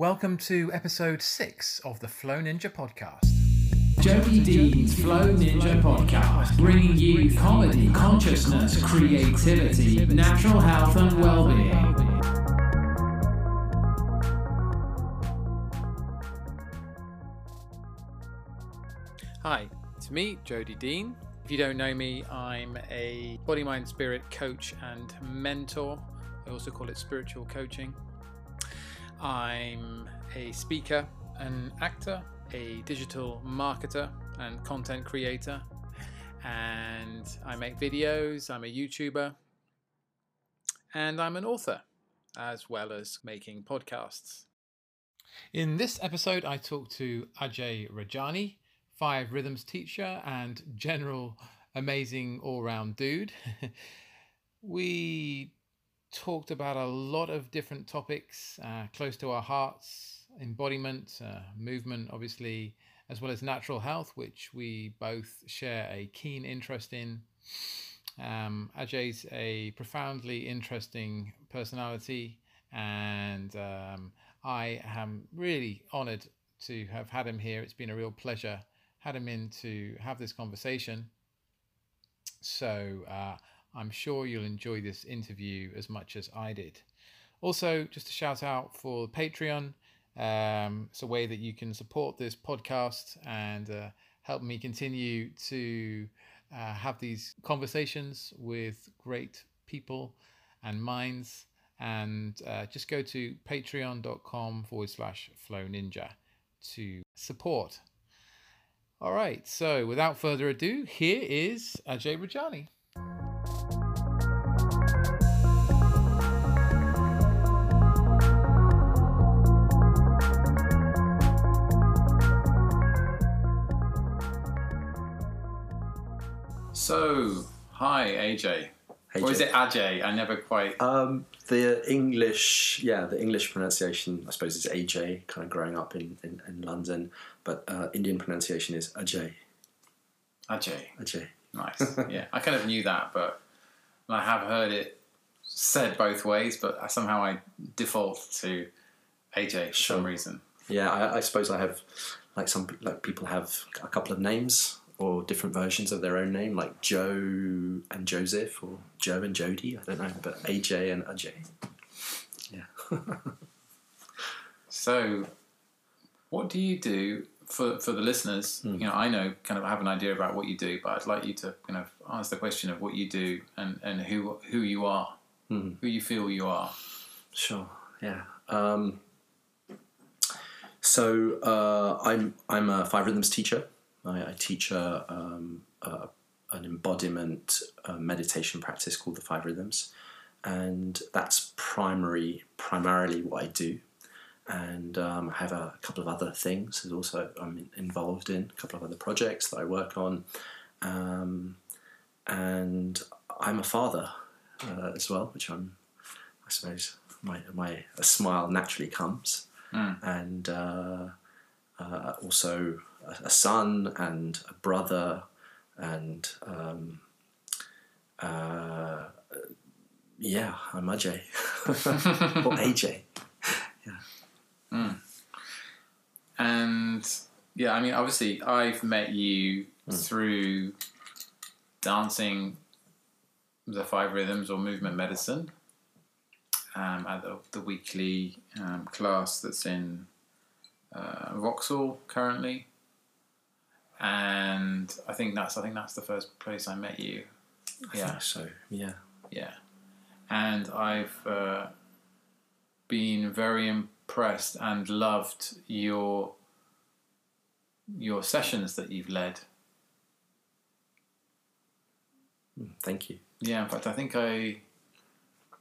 Welcome to episode six of the Flow Ninja podcast. Jody Dean's Flow Ninja podcast, bringing you comedy, consciousness, creativity, natural health, and well-being. Hi, it's me, Jody Dean. If you don't know me, I'm a body, mind, spirit coach and mentor. I also call it spiritual coaching. I'm a speaker, an actor, a digital marketer, and content creator. And I make videos, I'm a YouTuber, and I'm an author, as well as making podcasts. In this episode, I talk to Ajay Rajani, five rhythms teacher and general amazing all round dude. we talked about a lot of different topics uh, close to our hearts embodiment, uh, movement, obviously, as well as natural health, which we both share a keen interest in. Um, Ajay's a profoundly interesting personality, and um, I am really honored to have had him here. It's been a real pleasure had him in to have this conversation. So uh, I'm sure you'll enjoy this interview as much as I did. Also, just a shout out for Patreon. Um, it's a way that you can support this podcast and uh, help me continue to uh, have these conversations with great people and minds. And uh, just go to patreon.com forward slash flow ninja to support. All right, so without further ado, here is Ajay Rajani. So, hi AJ. Hey, or is it Ajay? I never quite. Um, the English, yeah, the English pronunciation, I suppose, is AJ. Kind of growing up in in, in London, but uh, Indian pronunciation is Ajay. Ajay. Ajay. Nice. yeah, I kind of knew that, but I have heard it said both ways, but somehow I default to AJ for some reason. Yeah, I, I suppose I have, like some like people have a couple of names or different versions of their own name, like Joe and Joseph or Joe and Jody. I don't know, but AJ and Ajay. Yeah. So, what do you do for for the listeners? Hmm. You know, I know kind of have an idea about what you do, but I'd like you to kind of answer the question of what you do and and who who you are, Hmm. who you feel you are. Sure. Yeah. Um, so uh, I'm I'm a five rhythms teacher. I, I teach a, um, a, an embodiment uh, meditation practice called the Five Rhythms, and that's primary primarily what I do. And um, I have a couple of other things that also I'm involved in, a couple of other projects that I work on, um, and I'm a father uh, as well, which I'm I suppose my my a smile naturally comes, and uh, uh, also a, son and a brother, and um, uh, yeah, I'm Ajay or AJ. Yeah. And yeah, I mean, obviously, I've met you through dancing the five rhythms or movement medicine um, at the, the weekly um, class that's in uh, Vauxhall currently. And I think that's I think that's the first place I met you. Yeah. So yeah, Yeah, and I've uh, been very impressed and loved your your sessions that you've led. thank you. Yeah, in fact, I think I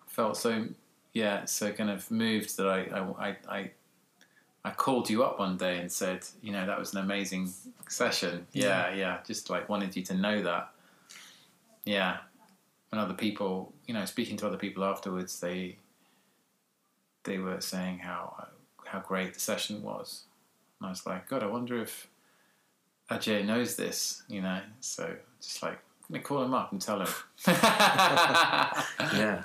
felt so yeah so kind of moved that I I, I, I I called you up one day and said, you know, that was an amazing session. Yeah, yeah, just like wanted you to know that. Yeah, and other people, you know, speaking to other people afterwards, they they were saying how how great the session was. And I was like, God, I wonder if Ajay knows this, you know. So just like, I'm gonna call him up and tell him. Yeah,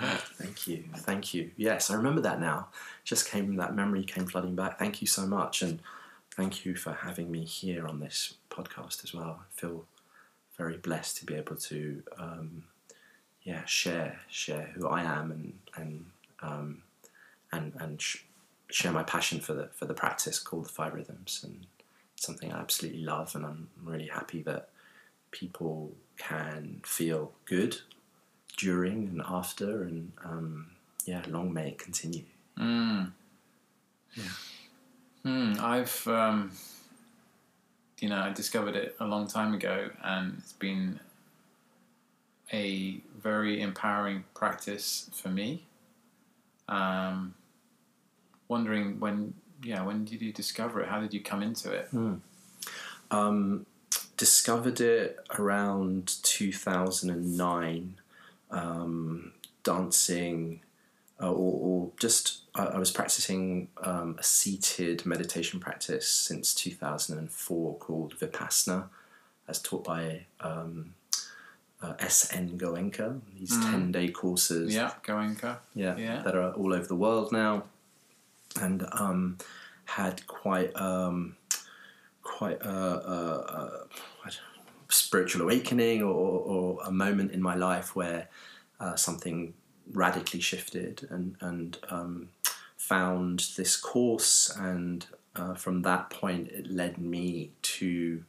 Thank you, thank you. Yes, I remember that now. Just came that memory came flooding back. Thank you so much, and thank you for having me here on this podcast as well. I feel very blessed to be able to, um, yeah, share share who I am and and um, and and sh- share my passion for the for the practice called the Five Rhythms, and something I absolutely love, and I'm really happy that people can feel good during and after, and um, yeah, long may it continue. Mm. Hmm, I've, um, you know, I discovered it a long time ago, and it's been a very empowering practice for me. Um, wondering when, yeah, when did you discover it? How did you come into it? Um, discovered it around 2009, um, dancing, uh, or, or just I, I was practicing um, a seated meditation practice since 2004 called Vipassana, as taught by um, uh, S.N. Goenka. These 10 day courses Yeah, Goenka. yeah, Yeah. that are all over the world now, and um, had quite um, quite a, a, a I don't know, spiritual awakening or, or a moment in my life where uh, something radically shifted and and um, found this course and uh, from that point it led me to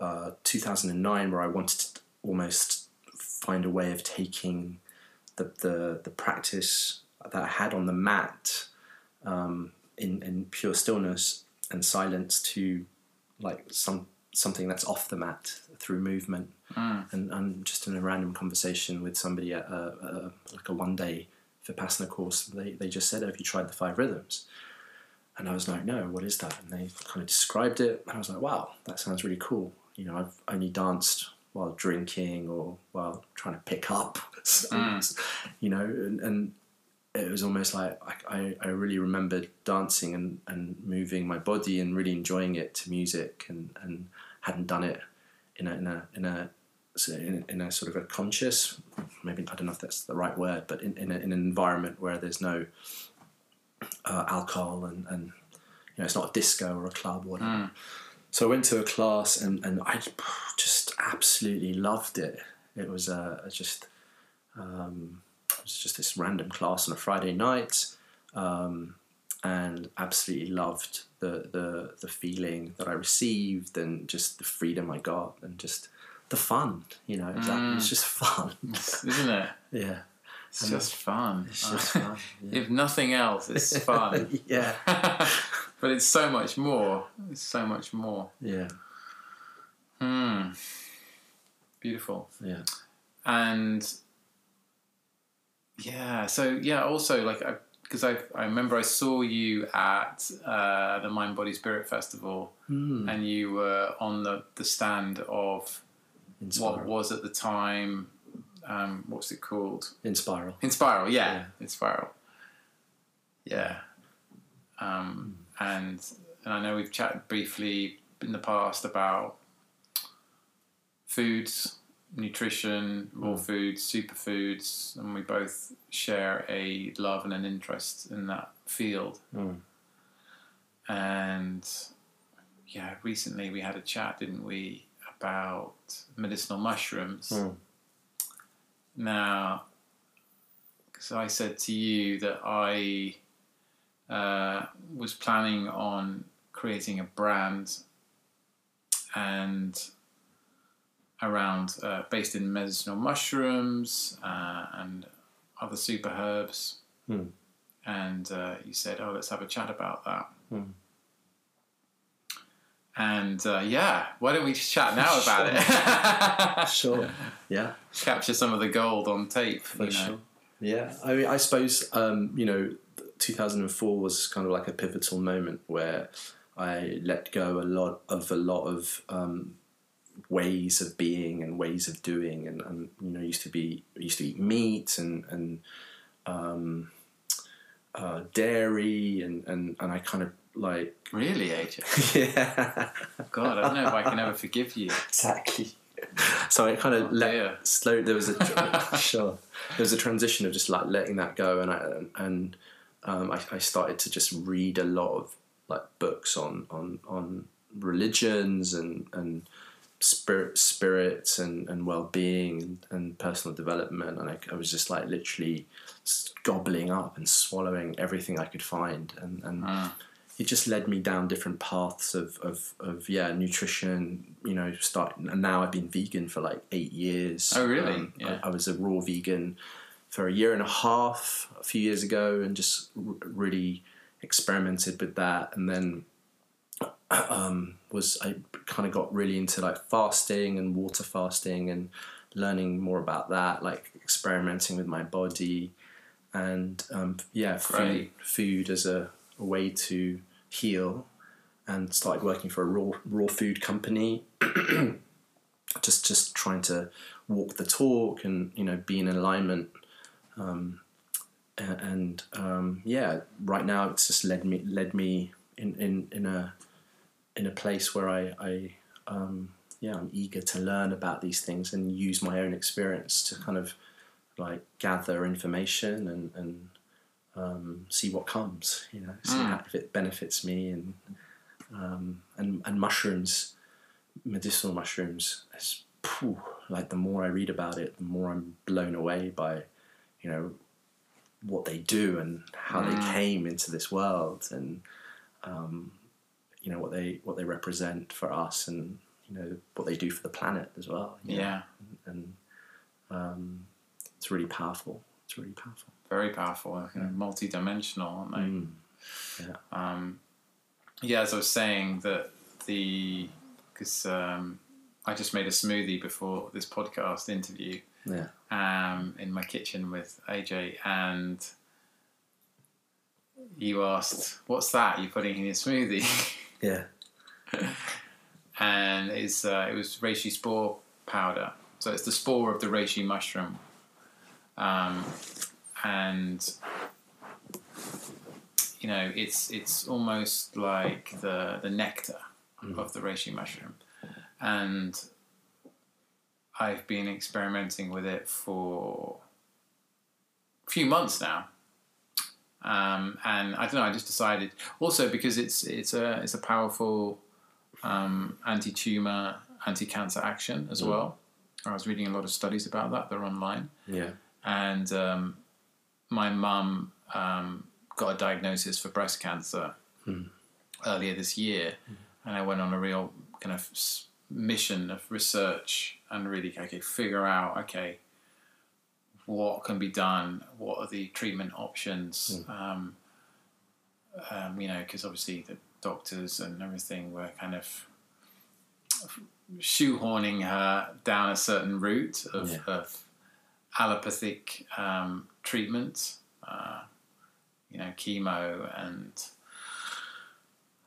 uh, 2009 where I wanted to almost find a way of taking the, the, the practice that I had on the mat um, in, in pure stillness and silence to like some something that's off the mat through movement. Mm. And, and just in a random conversation with somebody at a, a, like a one day Vipassana course they, they just said have you tried the five rhythms? And I was like no what is that? And they kind of described it. And I was like wow that sounds really cool. You know I've only danced while drinking or while trying to pick up. Mm. You know and, and it was almost like I, I, I really remembered dancing and, and moving my body and really enjoying it to music and, and hadn't done it in a in a in a in, in a sort of a conscious maybe I don't know if that's the right word but in, in, a, in an environment where there's no uh, alcohol and, and you know it's not a disco or a club or whatever. So I went to a class and, and I just absolutely loved it. It was uh, just um, it was just this random class on a Friday night, um, and absolutely loved the, the the feeling that I received and just the freedom I got and just the fun. You know, it was, it was just fun. Isn't it? yeah, It's just fun. it's just fun. Yeah. if nothing else, it's fun. yeah, but it's so much more. It's so much more. yeah, Hmm. Beautiful. yeah. and yeah so yeah also like I because I, I remember I saw you at uh, the Mind Body Spirit Festival Hmm. and you were on the, the stand of In what was at the time um, what's it called Inspiral. in spiral yeah, Yeah. Inspiral yeah um, and and I know we've chatted briefly in the past about foods nutrition raw foods superfoods and we both share a love and an interest in that field Mm. and yeah recently we had a chat didn't we about medicinal mushrooms Mm. now because I said to you that I uh, was planning on creating a brand and around uh, based in medicinal mushrooms uh, and other super herbs. Hmm. And uh, you said, "Oh, let's have a chat about that." Hmm. And uh, yeah, why don't we just chat now about it? Sure. Yeah. Capture some of the gold on tape. For you know. sure. Yeah, I mean, I suppose um, you know, 2004 was kind of like a pivotal moment where I let go a lot of a lot of um, ways of being and ways of doing, and, and you know, used to be used to eat meat and and um, uh, dairy, and, and and I kind of like Really, AJ? yeah, God, I don't know if I can ever forgive you. exactly. so I kind of Oh, let slow. There was a sure. There was a transition of just like letting that go, and I and um, I, I started to just read a lot of like books on on on religions and and spirit spirits and and well being and, and personal development, and I, I was just like literally gobbling up and swallowing everything I could find, and and Mm. it just led me down different paths of, of, of yeah nutrition you know start and now i've been vegan for like eight years Oh, really? Um, Yeah. I, I was a raw vegan for a year and a half a few years ago and just r- really experimented with that and then um, was i kind of got really into like fasting and water fasting and learning more about that like experimenting with my body. And um, yeah food, food as a, a way to heal and started working for a raw raw food company. Just just trying to walk the talk and you know be in alignment um, and um, yeah right now it's just led me led me in, in, in a in a place where I, I um, yeah I'm eager to learn about these things and use my own experience to kind of like gather information and, and um, see what comes you know see Mm. if it benefits me and um, and and mushrooms medicinal mushrooms is phew, like the more I read about it the more I'm blown away by you know what they do and how they Mm. came into this world and um, you know what they what they represent for us and you know what they do for the planet as well you know? Yeah, and um, it's really powerful it's really powerful very powerful, kind of multi-dimensional, aren't they? Mm. Um, yeah, as I was saying that the because um, I just made a smoothie before this podcast interview yeah um, in my kitchen with AJ, and you asked, "What's that you're putting in your smoothie?" yeah and it's uh, it was reishi spore powder. So it's the spore of the reishi mushroom, um, and you know it's it's almost like the the nectar of the reishi mushroom, and I've been experimenting with it for a few months now. Um, and I don't know. I just decided also because it's it's a it's a powerful um, anti-tumor, anti-cancer action as well. I was reading a lot of studies about that. They're online, yeah and um, my mum um, got a diagnosis for breast cancer earlier this year, and I went on a real kind of mission of research and really okay figure out okay what can be done, what are the treatment options. Um, um, you know, because obviously the doctors and everything were kind of shoehorning her down a certain route of, Yeah. of allopathic um, treatment, uh, you know, chemo and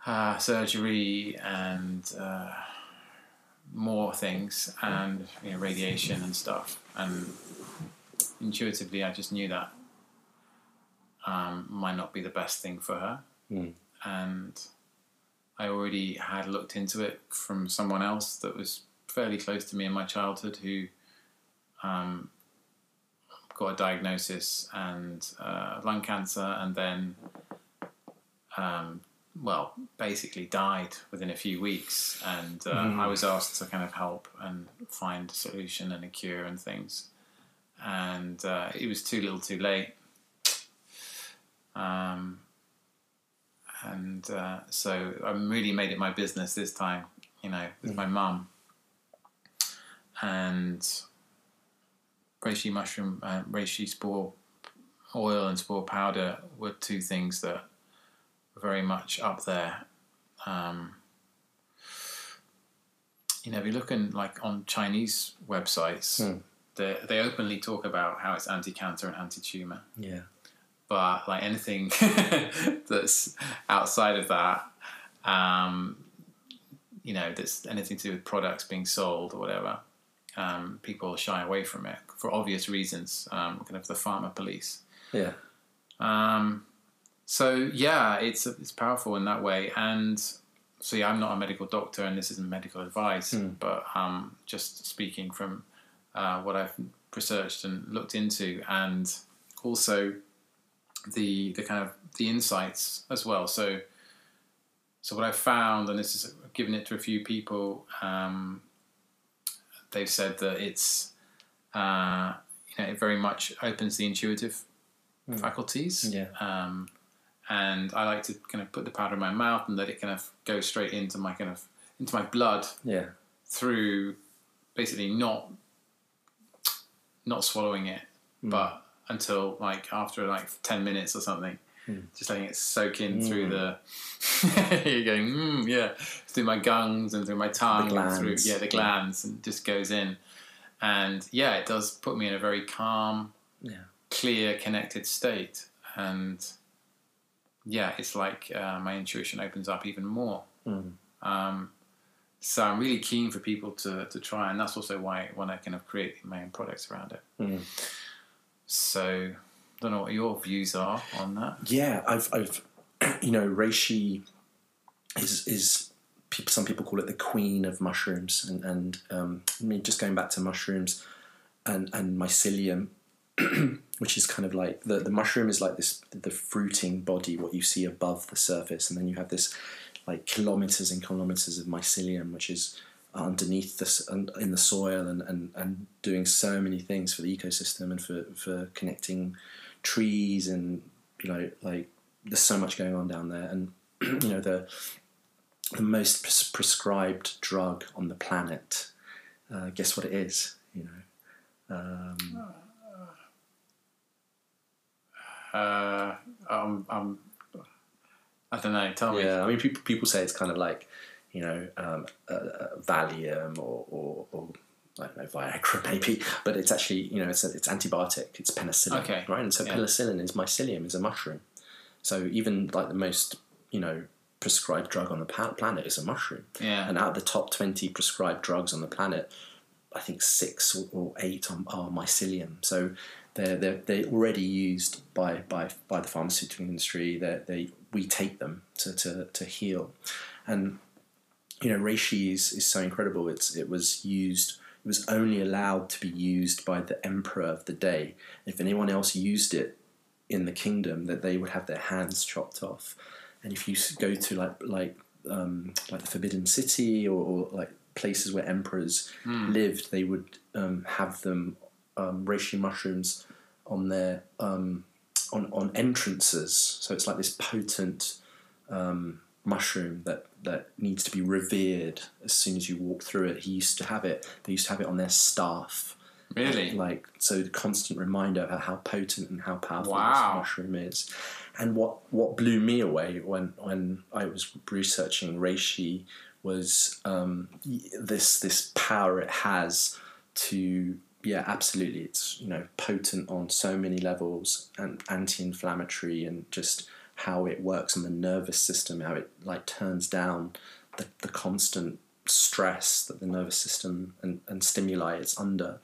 uh, surgery and uh, more things and you know, radiation and stuff. And intuitively, I just knew that um, might not be the best thing for her. Mm. And I already had looked into it from someone else that was fairly close to me in my childhood who um, got a diagnosis and uh, lung cancer and then, um, well, basically died within a few weeks. And uh, I was asked to kind of help and find a solution and a cure and things. And uh, it was too little too late. Um, and uh, so I really made it my business this time, you know, with my mum. And reishi mushroom, uh, reishi spore oil and spore powder were two things that were very much up there. Um, you know, if you look in like on Chinese websites, Hmm. They they openly talk about how it's anti-cancer and anti-tumor. Yeah. But like anything that's outside of that, um, you know, that's anything to do with products being sold or whatever, um, people shy away from it for obvious reasons, um, kind of the pharma police. yeah. Um, so yeah, it's it's powerful in that way, and so yeah, I'm not a medical doctor, and this isn't medical advice, but um, just speaking from uh, what I've researched and looked into, and also the the kind of the insights as well. So, so what I've found, and this is I've given it to a few people, um, they've said that it's uh, you know it very much opens the intuitive faculties. Yeah. Um, and I like to kind of put the powder in my mouth and let it kind of go straight into my kind of into my blood Yeah. through basically not not swallowing it, but until like after like ten minutes or something, just letting it soak in through the. you're going, mm, yeah, through my gums and through my tongue and through yeah the glands and just goes in, and yeah, it does put me in a very calm, Yeah. clear, connected state, and yeah, it's like uh, my intuition opens up even more. Mm. Um, so I'm really keen for people to, to try, and that's also why when I kind of create my own products around it. Mm. So, I don't know what your views are on that. Yeah, I've, I've, you know, reishi is is people. Some people call it the queen of mushrooms, and and um, I mean, just going back to mushrooms and and mycelium, which is kind of like the the mushroom is like this the fruiting body, what you see above the surface, and then you have this like kilometers and kilometers of mycelium, which is underneath this in the soil and, and, and doing so many things for the ecosystem and for, for connecting trees and you know like there's so much going on down there. And you know the the most pres- prescribed drug on the planet uh, guess what it is you know? Um, Uh, um, um, I don't know. Tell me. yeah I mean people people say it's kind of like you know um, uh, uh, Valium or, or, or I don't know Viagra maybe but it's actually you know it's a, it's antibiotic it's penicillin Okay, right and so yeah. penicillin is mycelium is a mushroom so even like the most you know prescribed drug on the planet is a mushroom Yeah. and out of the top 20 prescribed drugs on the planet I think six or- eight are, are mycelium. So they're, they're, they're already used by, by, by the pharmaceutical industry. They they we take them to, to, to heal. And, you know, reishi is, is so incredible. It's, it was used, it was only allowed to be used by the emperor of the day. If anyone else used it in the kingdom, that they would have their hands chopped off. And if you go to like, like, um, like the Forbidden City or, or like places where emperors lived, they would um, have them um, reishi mushrooms on their um, on on entrances. So it's like this potent um, mushroom that that needs to be revered as soon as you walk through it. He used to have it. They used to have it on their staff. Really? Like so, the constant reminder of how potent and how powerful Wow. this mushroom is. And what what blew me away when when I was researching reishi was um, this this power it has to yeah absolutely. It's you know potent on so many levels and anti-inflammatory and just how it works on the nervous system how it like turns down the, the constant stress that the nervous system and, and stimuli it's under.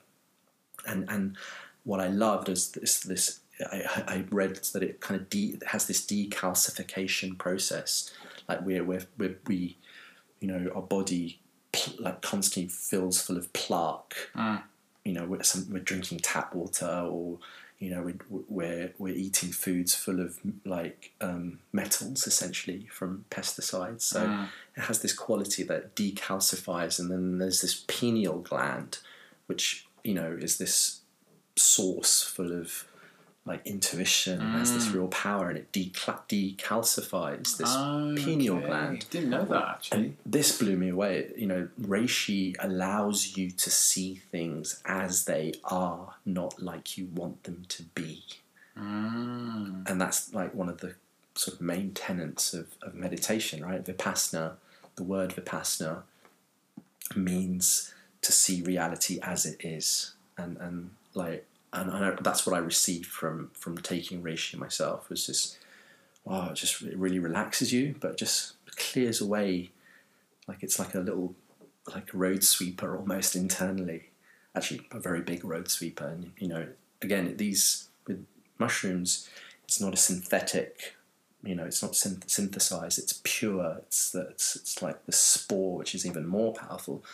And and what I loved is this this I, I read that it kind of de, has this decalcification process. Like we're, we're, we're we you know our body like constantly fills full of plaque mm. You know we're, some, we're drinking tap water or you know we're, we're, we're eating foods full of like um, metals essentially from pesticides. So it has this quality that decalcifies and then there's this pineal gland which you know is this source full of like intuition and has this real power and it decla- decalcifies this pineal Okay. gland Didn't know that actually. and this blew me away. You know, reishi allows you to see things as they are, not like you want them to be. Mm. And that's like one of the sort of main tenets of, of meditation, right? Vipassana, the word vipassana means to see reality as it is. And, and like, and I that's what I received from, from taking reishi myself was just, wow, it just it really relaxes you, but just clears away like it's like a little like a road sweeper almost internally actually a very big road sweeper and you know again these with mushrooms it's not a synthetic you know, it's not synth- synthesized. It's pure. It's the, it's it's like the spore, which is even more powerful,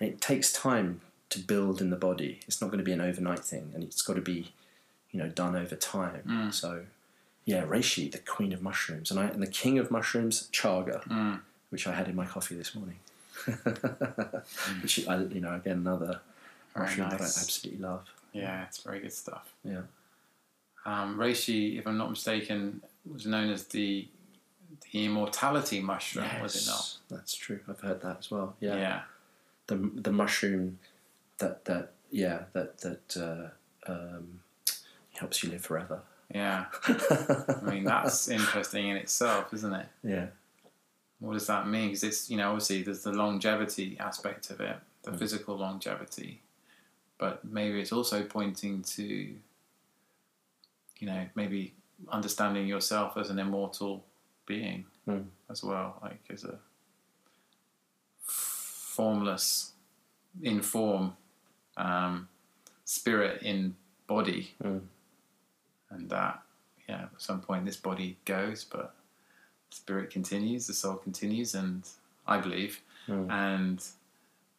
and it takes time to build in the body. It's not going to be an overnight thing, and it's got to be, you know, done over time. So, yeah, reishi, the queen of mushrooms, and I and the king of mushrooms, chaga, which I had in my coffee this morning. which I, you know, again another Very mushroom that I absolutely love. Yeah, it's very good stuff. Yeah. Um, reishi, if I'm not mistaken, was known as the the immortality mushroom, was it not? That's true. I've heard that as well. Yeah. Yeah. The the mushroom that that yeah that that uh, um, helps you live forever. Yeah. I mean, that's interesting in itself, isn't it? Yeah. What does that mean? Because it's, you know, obviously there's the longevity aspect of it, the Mm. physical longevity, but maybe it's also pointing to, you know, maybe understanding yourself as an immortal being Mm. as well, like as a formless, in form, um, spirit in body, Mm. and that, yeah, at some point this body goes, but spirit continues, the soul continues, and I believe, Mm. and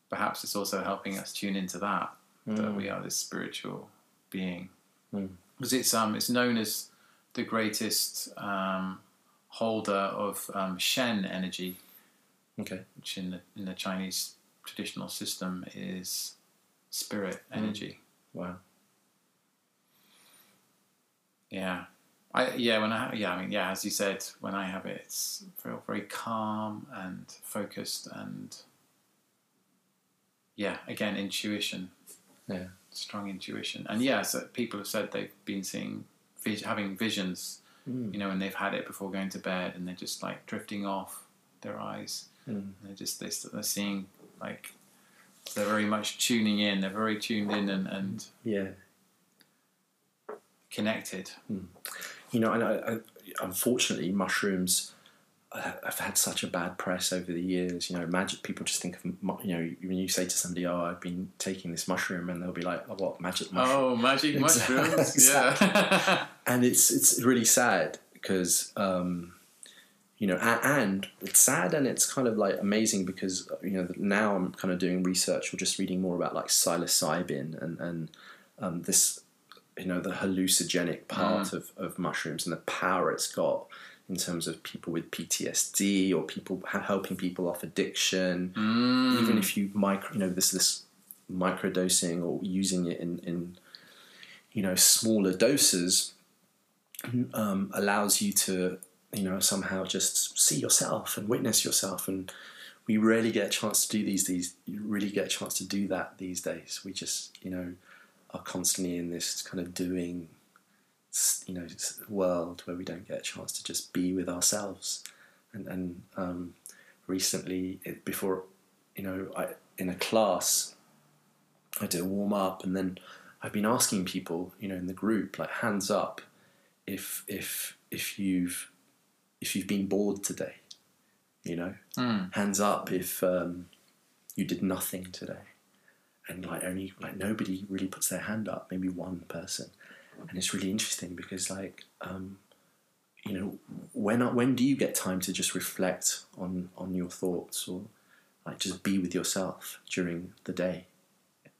perhaps it's also helping us tune into that that Mm. we are this spiritual being. Mm. Because it's um it's known as the greatest um, holder of um, Shen energy, Okay. which in the in the Chinese traditional system is spirit energy. Wow. Yeah. I, yeah, when I yeah, I mean yeah, as you said, when I have it, it's feel very calm and focused and yeah, again intuition, Yeah. strong intuition, and yeah, so people have said they've been seeing having visions, Mm. you know, and they've had it before going to bed, and they're just like drifting off their eyes, Mm. they're just they're seeing like they're very much tuning in, they're very tuned in and, and Yeah. connected. You know, and I, I, unfortunately, mushrooms uh, have had such a bad press over the years. You know, magic people just think of you know when you say to somebody, "Oh, I've been taking this mushroom," and they'll be like, "Oh, what magic mushroom?" Oh, magic mushrooms! Yeah. and it's it's really sad because um, you know and it's sad and it's kind of like amazing because you know now I'm kind of doing research or just reading more about like psilocybin and and um, this you know the hallucinogenic part of, of mushrooms and the power it's got in terms of people with PTSD or people helping people off addiction Mm. even if you micro you know this this microdosing or using it in in you know smaller doses um, allows you to you know somehow just see yourself and witness yourself. And we rarely get a chance to do these these you really get a chance to do that these days. We just you know are constantly in this kind of doing you know world where we don't get a chance to just be with ourselves. And and um, recently it, before you know I, in a class I did a warm up and then I've been asking people you know in the group like hands up if if if you've if you've been bored today you know? Mm. hands up if um, you did nothing today. And like only like nobody really puts their hand up maybe one person. And it's really interesting because like um, you know when when do you get time to just reflect on on your thoughts or like just be with yourself during the day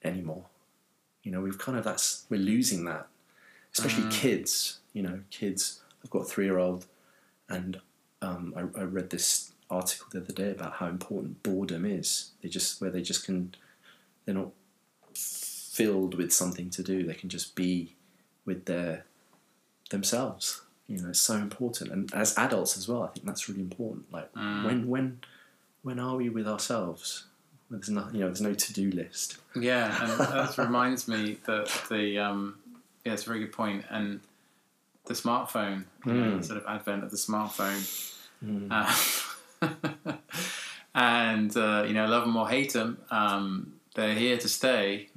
anymore? You know we've kind of that's we're losing that especially kids you know? Kids i've got a three year old and um, I, I read this article the other day about how important boredom is. They just where they just can they're not filled with something to do. They can just be with their themselves. You know it's so important. And as adults as well i think that's really important. Like when when when are we with ourselves? When there's no you know there's no to-do list. Yeah, and that reminds me that the um, yeah, it's a very good point. And the smartphone, you know, the sort of advent of the smartphone, uh, and uh, you know, love them or hate them, um, they're here to stay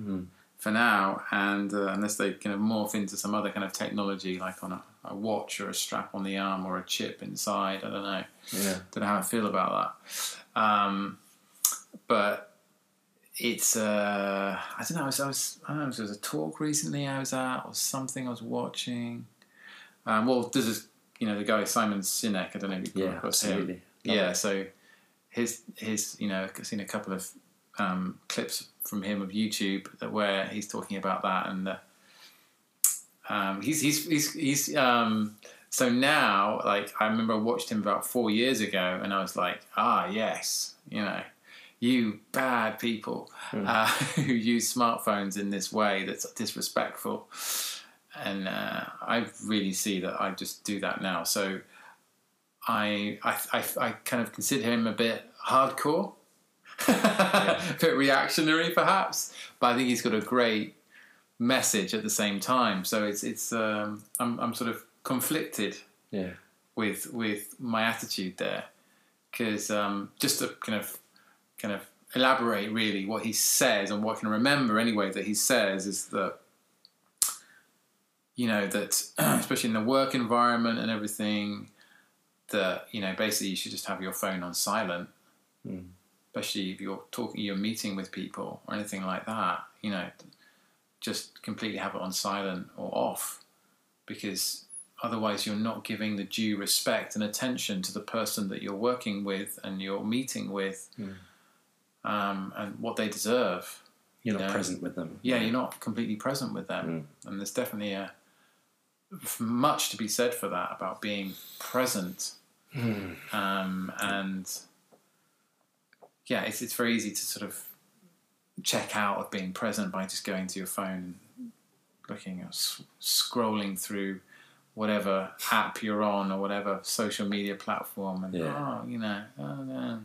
for now. And uh, unless they kind of morph into some other kind of technology, like on a, a watch or a strap on the arm or a chip inside, I don't know yeah don't know how I feel about that. Um, but it's uh, I don't know. I was, I was I don't know. It was a talk recently I was at or something I was watching. Um, well, this is you know, the guy Simon Sinek. I don't know if you've Yeah, across him. absolutely. Love Yeah, so his his you know I've seen a couple of um, clips from him of YouTube that where he's talking about that and uh, um, he's he's he's he's um, so now like I remember I watched him about four years ago and I was like ah yes you know you bad people uh, who use smartphones in this way that's disrespectful and uh, I really see that I just do that now so. I, I, I, I kind of consider him a bit hardcore, a bit reactionary perhaps, but I think he's got a great message at the same time. So it's it's um, I'm I'm sort of conflicted Yeah. with with my attitude there because um, just to kind of kind of elaborate really what he says and what I can remember anyway that he says is that you know that especially in the work environment and everything that you know basically you should just have your phone on silent. Hmm. Especially if you're talking you're meeting with people or anything like that you know just completely have it on silent or off. Because otherwise you're not giving the due respect and attention to the person that you're working with and you're meeting with hmm. um, and what they deserve. You're not Yeah. present with them. yeah you're not completely present with them. Hmm. And there's definitely a much to be said for that about being present um, and yeah it's, it's very easy to sort of check out of being present by just going to your phone and looking or s- scrolling through whatever app you're on or whatever social media platform and Yeah. oh you know oh, no.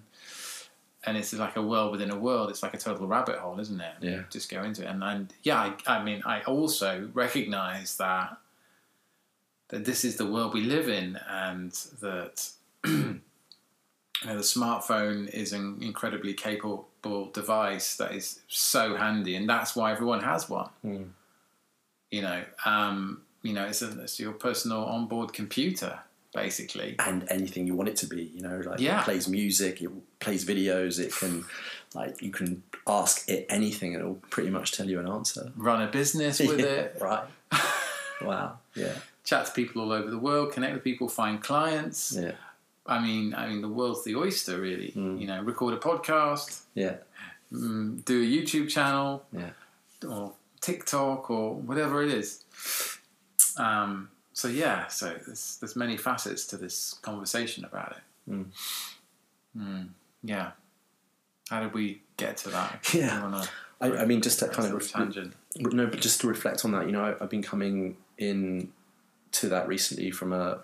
and it's like a world within a world it's like a total rabbit hole isn't it Yeah. just go into it and, and yeah I, I mean i also recognize that that this is the world we live in and that you know, the smartphone is an incredibly capable device that is so handy and that's why everyone has one you know um, you know it's, a, it's your personal onboard computer basically and anything you want it to be. You know, like Yeah. it plays music, it plays videos, it can like you can ask it anything, and it'll pretty much tell you an answer. run a business with Yeah, it right? wow. Yeah. Chat to people all over the world connect with people find clients Yeah. I mean, I mean, the world's the oyster, really. You know, record a podcast, Yeah. mm, do a YouTube channel, Yeah. or TikTok, or whatever it is. Um, so yeah, so there's there's many facets to this conversation about it. Mm. Mm, yeah. How did we get to that? Yeah. I, I mean, just to kind of ref- tangent. no, but just to reflect on that, you know, I, I've been coming in to that recently from a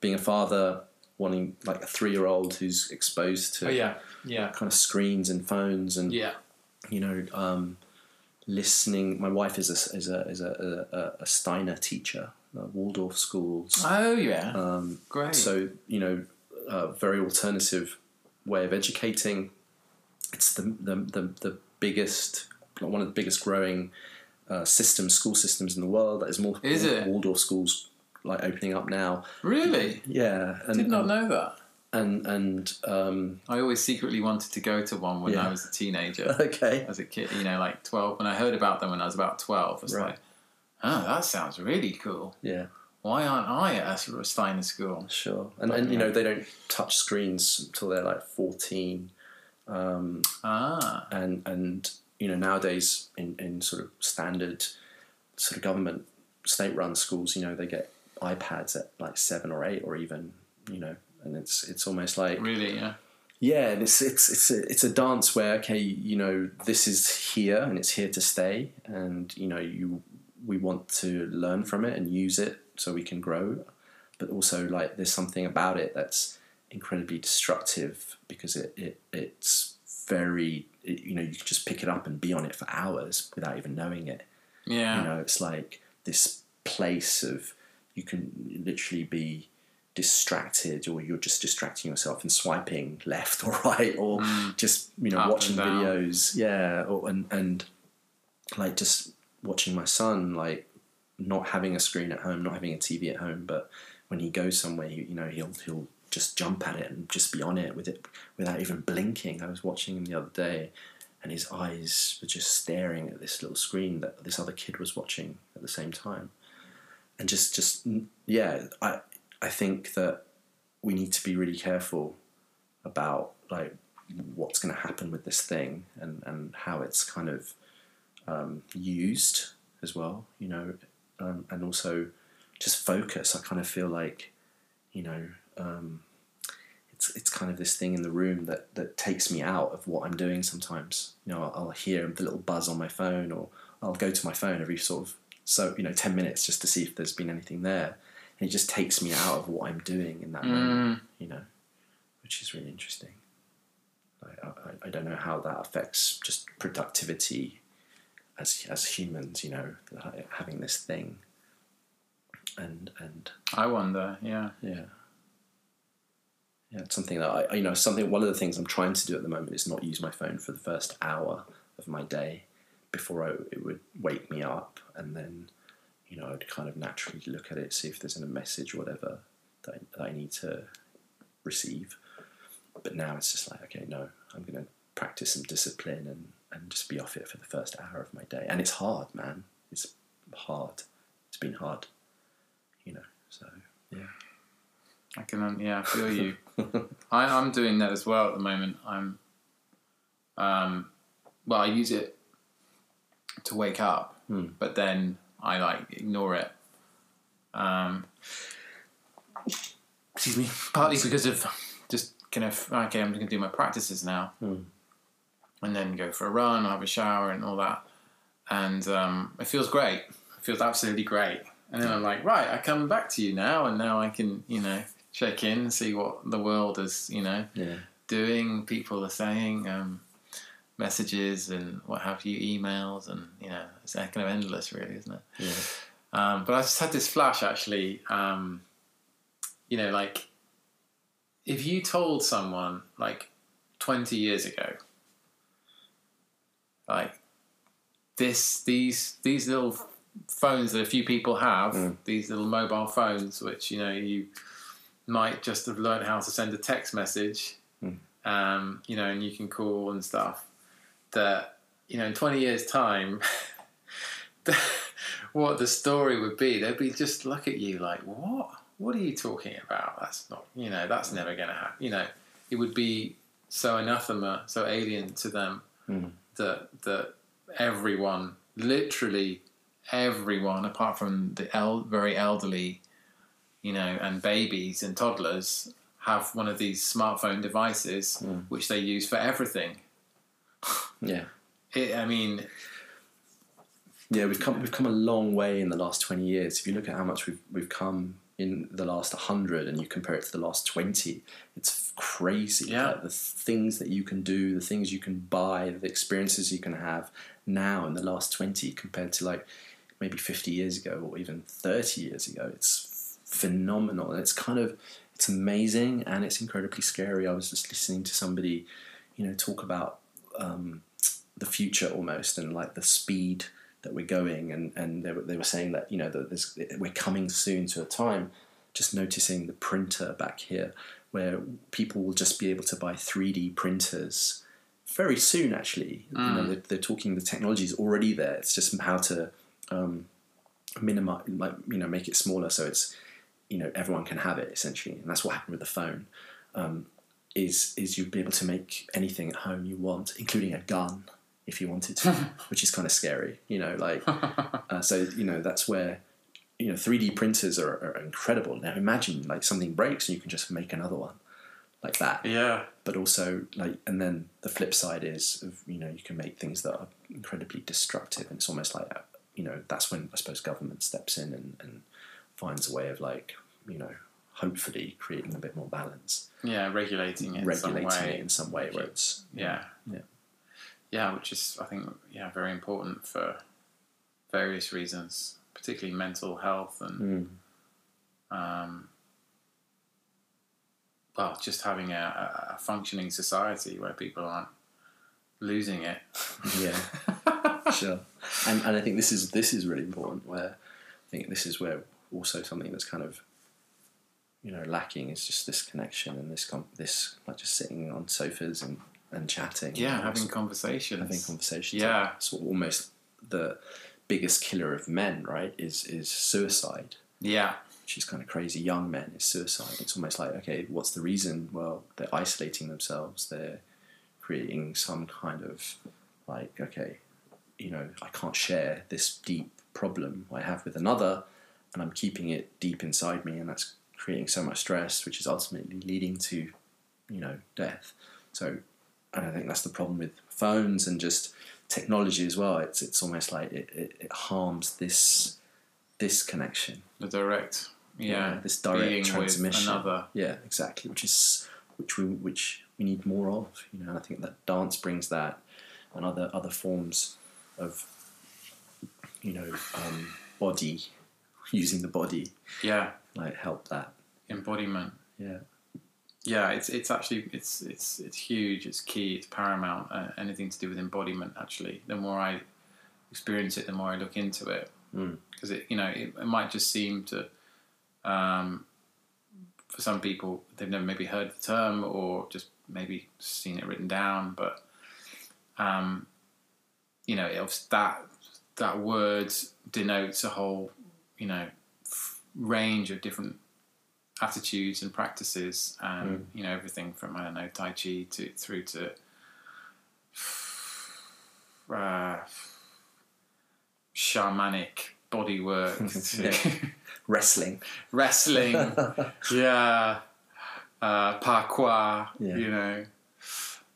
being a father, wanting like a three year old who's exposed to Oh yeah, yeah, kind of screens and phones and yeah. you know, um, listening. My wife is a is a is a, a, a Steiner teacher, uh, Waldorf schools. Oh yeah, Um, great. so you know, a very alternative way of educating. It's the the the, the biggest, one of the biggest growing uh, systems, school systems in the world. There's more Is it? Waldorf schools like opening up now. really, Yeah, and did not know that. and and um, I always secretly wanted to go to one when Yeah. I was a teenager. okay, as a kid, you know, like 12. When I heard about them when I was about 12, it's Right. like, oh, that sounds really cool. yeah. Why aren't I at a Steiner school? Sure, and and you know they don't touch screens until they're like fourteen, um, Ah, and and you know nowadays in, in sort of standard sort of government state run schools, you know they get iPads at like seven or eight or even you know, and it's it's almost like really? Yeah. yeah, and it's it's it's a it's a dance where okay, you know, this is here and it's here to stay, and you know, you we want to learn from it and use it so we can grow, but also like there's something about it that's incredibly destructive because it, it it's very it, you know you can just pick it up and be on it for hours without even knowing it. Yeah. You know, it's like this place of you can literally be distracted or you're just distracting yourself and swiping left or right or just you know Mm. Up watching videos. Yeah or, and and like just watching my son like not having a screen at home not having a TV at home but when he goes somewhere you, you know he'll he'll just jump at it and just be on it with it without even blinking. I was watching him the other day and his eyes were just staring at this little screen that this other kid was watching at the same time and just just yeah i I think that we need to be really careful about like what's going to happen with this thing and, and how it's kind of um, used as well, you know, um, and also just focus. I kind of feel like, you know, um, it's it's kind of this thing in the room that that takes me out of what I'm doing. Sometimes, you know, I'll, I'll hear the little buzz on my phone, or I'll go to my phone every sort of so you know ten minutes just to see if there's been anything there, and it just takes me out of what I'm doing in that moment. Mm. You know, which is really interesting. I, I- I don't know how that affects just productivity as as humans. You know, having this thing, and and I wonder. Yeah. yeah. Yeah, it's something that I, you know, something. One of the things I'm trying to do at the moment is not use my phone for the first hour of my day before I, it would wake me up, and then, you know, I'd kind of naturally look at it, see if there's a message or whatever that I, that I need to receive. But now it's just like, okay, no, I'm going to practice some discipline and, and just be off it for the first hour of my day. And it's hard, man. It's hard. It's been hard, you know. So yeah. I can, um, yeah, I feel you. I, I'm doing that as well at the moment. I'm, um, well, I use it to wake up, Hmm. but then I like ignore it. Um, excuse me. Partly because of just kind of okay, I'm going to do my practices now, Hmm. and then go for a run, have a shower, and all that, and um, it feels great. It feels absolutely great. And then I'm like, right, I come back to you now, and now I can, you know, check in, see what the world is, you know, Yeah. doing, people are saying, um, messages and what have you, emails, and you know, it's kind of endless, really, isn't it? Yeah. Um, but I just had this flash actually. Um, you know, like if you told someone like 20 years ago, like this, these, these little phones that a few people have, Mm. these little mobile phones, which you know you might just have learned how to send a text message, Mm. um, you know, and you can call and stuff. That you know, in 20 years' time. what the story would be. They'd be just look at you like, what? What are you talking about? That's not, you know, that's never going to happen. You know, it would be so anathema, so alien to them Mm. that that everyone, literally everyone, apart from the el- very elderly, you know, and babies and toddlers, have one of these smartphone devices Mm. which they use for everything. Yeah. It, I mean, Yeah, we've come we've come a long way in the last twenty years. If you look at how much we've we've come in the last hundred, and you compare it to the last twenty, it's crazy. Yeah. Like the things that you can do, the things you can buy, the experiences you can have now in the last twenty compared to like maybe fifty years ago or even thirty years ago. It's phenomenal, and it's kind of it's amazing and it's incredibly scary. I was just listening to somebody, you know, talk about um, the future almost and like the speed that we're going. And, and they, were, they were saying that you know that there's, we're coming soon to a time just noticing the printer back here where people will just be able to buy 3d printers very soon actually. You know they're, they're talking the technology is already there. It's just how to um, minimize like you know make it smaller so it's you know everyone can have it essentially. And that's what happened with the phone. Um, is is you'd be able to make anything at home you want including a gun if you wanted to which is kind of scary you know like uh, so you know that's where you know 3d printers are, are incredible now imagine like something breaks and you can just make another one like that yeah, but also like and then the flip side is of, you know you can make things that are incredibly destructive and it's almost like uh, you know that's when i suppose government steps in and, and finds a way of like you know hopefully creating a bit more balance yeah, regulating it, regulating in some way. it in some way where it's Yeah. Yeah. Yeah, which is I think yeah very important for various reasons, particularly mental health and Mm. um, well, just having a, a functioning society where people aren't losing it. yeah sure and, and i think this is this is really important where i think this is where also something that's kind of you know lacking is just this connection and this com- this like just sitting on sofas and and chatting yeah, and having conversations. having conversations Yeah. it's almost the biggest killer of men right is is suicide Yeah, which is kind of crazy, young men is suicide. It's almost like, okay, what's the reason? Well, they're isolating themselves. They're creating some kind of like, okay, you know, I can't share this deep problem I have with another, and I'm keeping it deep inside me, and that's creating so much stress, which is ultimately leading to, you know, death. So, and I think that's the problem with phones and just technology as well. It's it's almost like it, it, it harms this this connection. The direct, yeah, this direct being transmission. another. Yeah, exactly. Which is which we which we need more of. You know, and I think that dance brings that, and other other forms of, you know, um, body, using the body, Yeah, like help that. embodiment. Yeah. Yeah, it's it's actually it's it's it's huge. It's key. It's paramount. Uh, anything to do with embodiment. Actually, the more I experience it, the more I look into it. Mm. Because it, you know, it, it might just seem to, um, for some people, they've never maybe heard the term or just maybe seen it written down. But, um, you know, it, that that word denotes a whole, you know, f- range of different attitudes and practices, and you know everything from I don't know Tai Chi to through to uh, shamanic body work to Wrestling. wrestling, yeah, uh, parkour, Yeah. you know,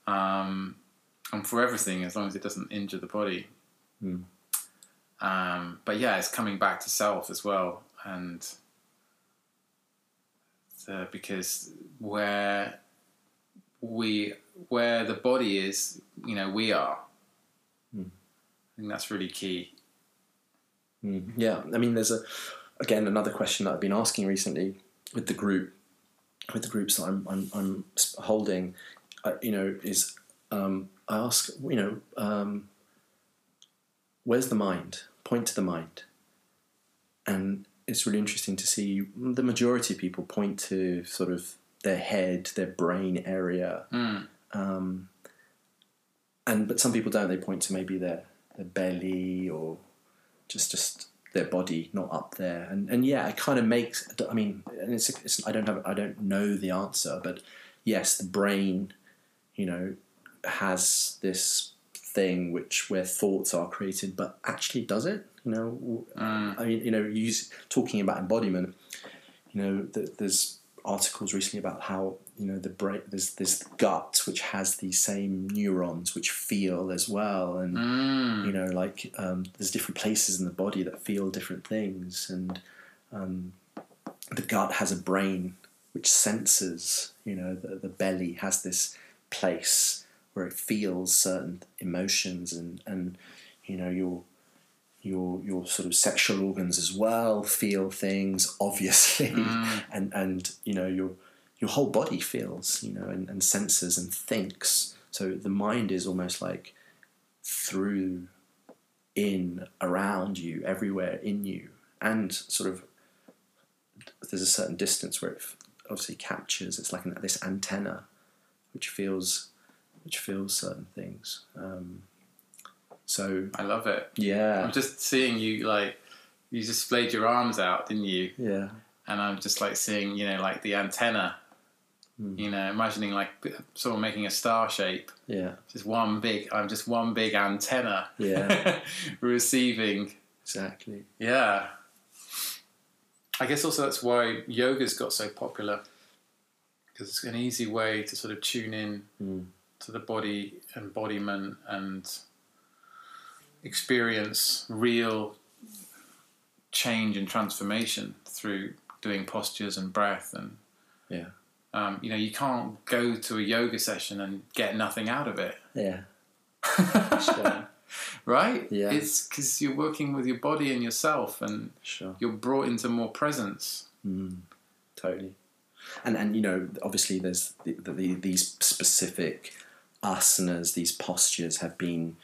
um, and for everything as long as it doesn't injure the body. Mm. Um, but yeah, it's coming back to self as well, and the, because where we where the body is, you know, we are. Mm. I think that's really key. Mm, yeah, I mean, there's a again another question that I've been asking recently with the group, with the groups that I'm I'm, I'm holding. Uh, you know, is um, I ask you know, um, where's the mind? Point to the mind, and it's really interesting to see the majority of people point to sort of their head, their brain area, Mm. um, and but some people don't. They point to maybe their their belly or just just their body not up there. And and yeah, it kind of makes. I mean, and it's, it's I don't have I don't know the answer, but yes, the brain, you know, has this thing which where thoughts are created, but actually does it? You know, Mm. I mean, you know, use talking about embodiment. You know, th- there's articles recently about how you know the brain there's this gut which has these same neurons which feel as well, and Mm. you know, like um, there's different places in the body that feel different things, and um, the gut has a brain which senses. You know, the the belly has this place where it feels certain emotions, and and you know your your your sort of sexual organs as well feel things obviously. And and you know your your whole body feels you know and, and senses and thinks. So the mind is almost like through in around you everywhere in you. And sort of there's a certain distance where it obviously captures it's like an, this antenna which feels which feels certain things. Um, so I love it. yeah I'm just seeing you like you just splayed your arms out, didn't you? yeah And I'm just like seeing, you know, like the antenna. Hmm. You know, imagining like someone making a star shape. yeah Just one big. I'm just one big antenna. Yeah. receiving. exactly Yeah. I guess also that's why yoga's got so popular because it's an easy way to sort of tune in Mm. to the body embodiment and experience real change and transformation through doing postures and breath and yeah. um, you know you can't go to a yoga session and get nothing out of it. Yeah. Sure. Right? Yeah. it's because you're working with your body and yourself and sure. you're brought into more presence. Mm, totally. And and you know, obviously, there's the, the, the, these specific asanas, these postures have been,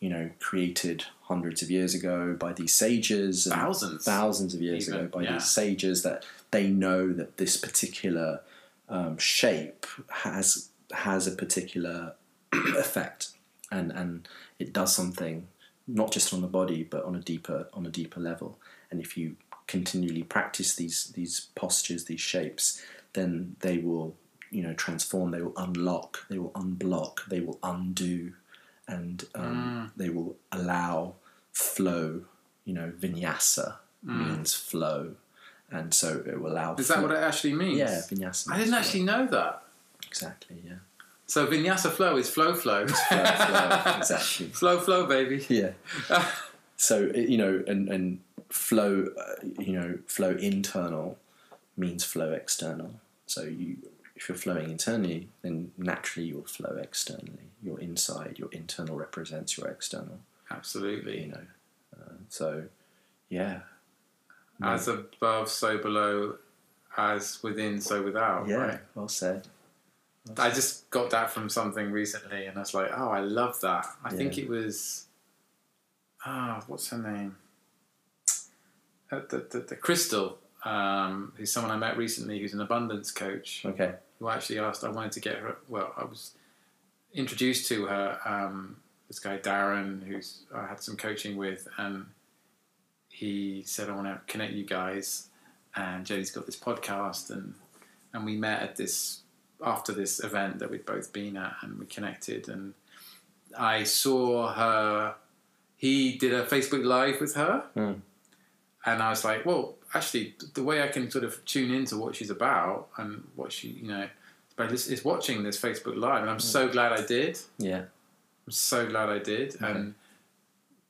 you know, created hundreds of years ago by these sages, and Thousands. thousands of years Even, ago by yeah. these sages that they know that this particular um, shape has has a particular effect, and and it does something not just on the body but on a deeper on a deeper level. And if you continually practice these these postures, these shapes, then they will you know transform. They will unlock. They will unblock. They will undo, and um, they will allow flow. You know, vinyasa means flow, and so it will allow. Is that what it actually means? Yeah, vinyasa. I didn't flow. actually know that. exactly. Yeah, So vinyasa flow is flow flow. flow, flow, exactly. flow flow baby. Yeah. so you know, and and flow, uh, you know, flow internal means flow external. So you, if you're flowing internally, then naturally you'll flow externally. Your inside, your internal represents your external. Absolutely. You know, uh, so yeah, As above, so below. As within, so without. yeah, Right? well said. I just got that from something recently, and I was like, "Oh, I love that." I think it was, ah, what's her name? Uh, the, the, the Crystal, um, who's someone I met recently, who's an abundance coach, Okay, who actually asked. I wanted to get her. Well, I was introduced to her. Um, this guy Darren, who's I had some coaching with, and he said, "I want to connect you guys." And Jodie's got this podcast, and and we met at this after this event that we'd both been at, and we connected. And I saw her. He did a Facebook Live with her, Mm. And I was like, "Well, actually, the way I can sort of tune into what she's about and what she, you know." But is, is watching this Facebook Live, and I'm so mm. glad I did. yeah, I'm so glad I did. And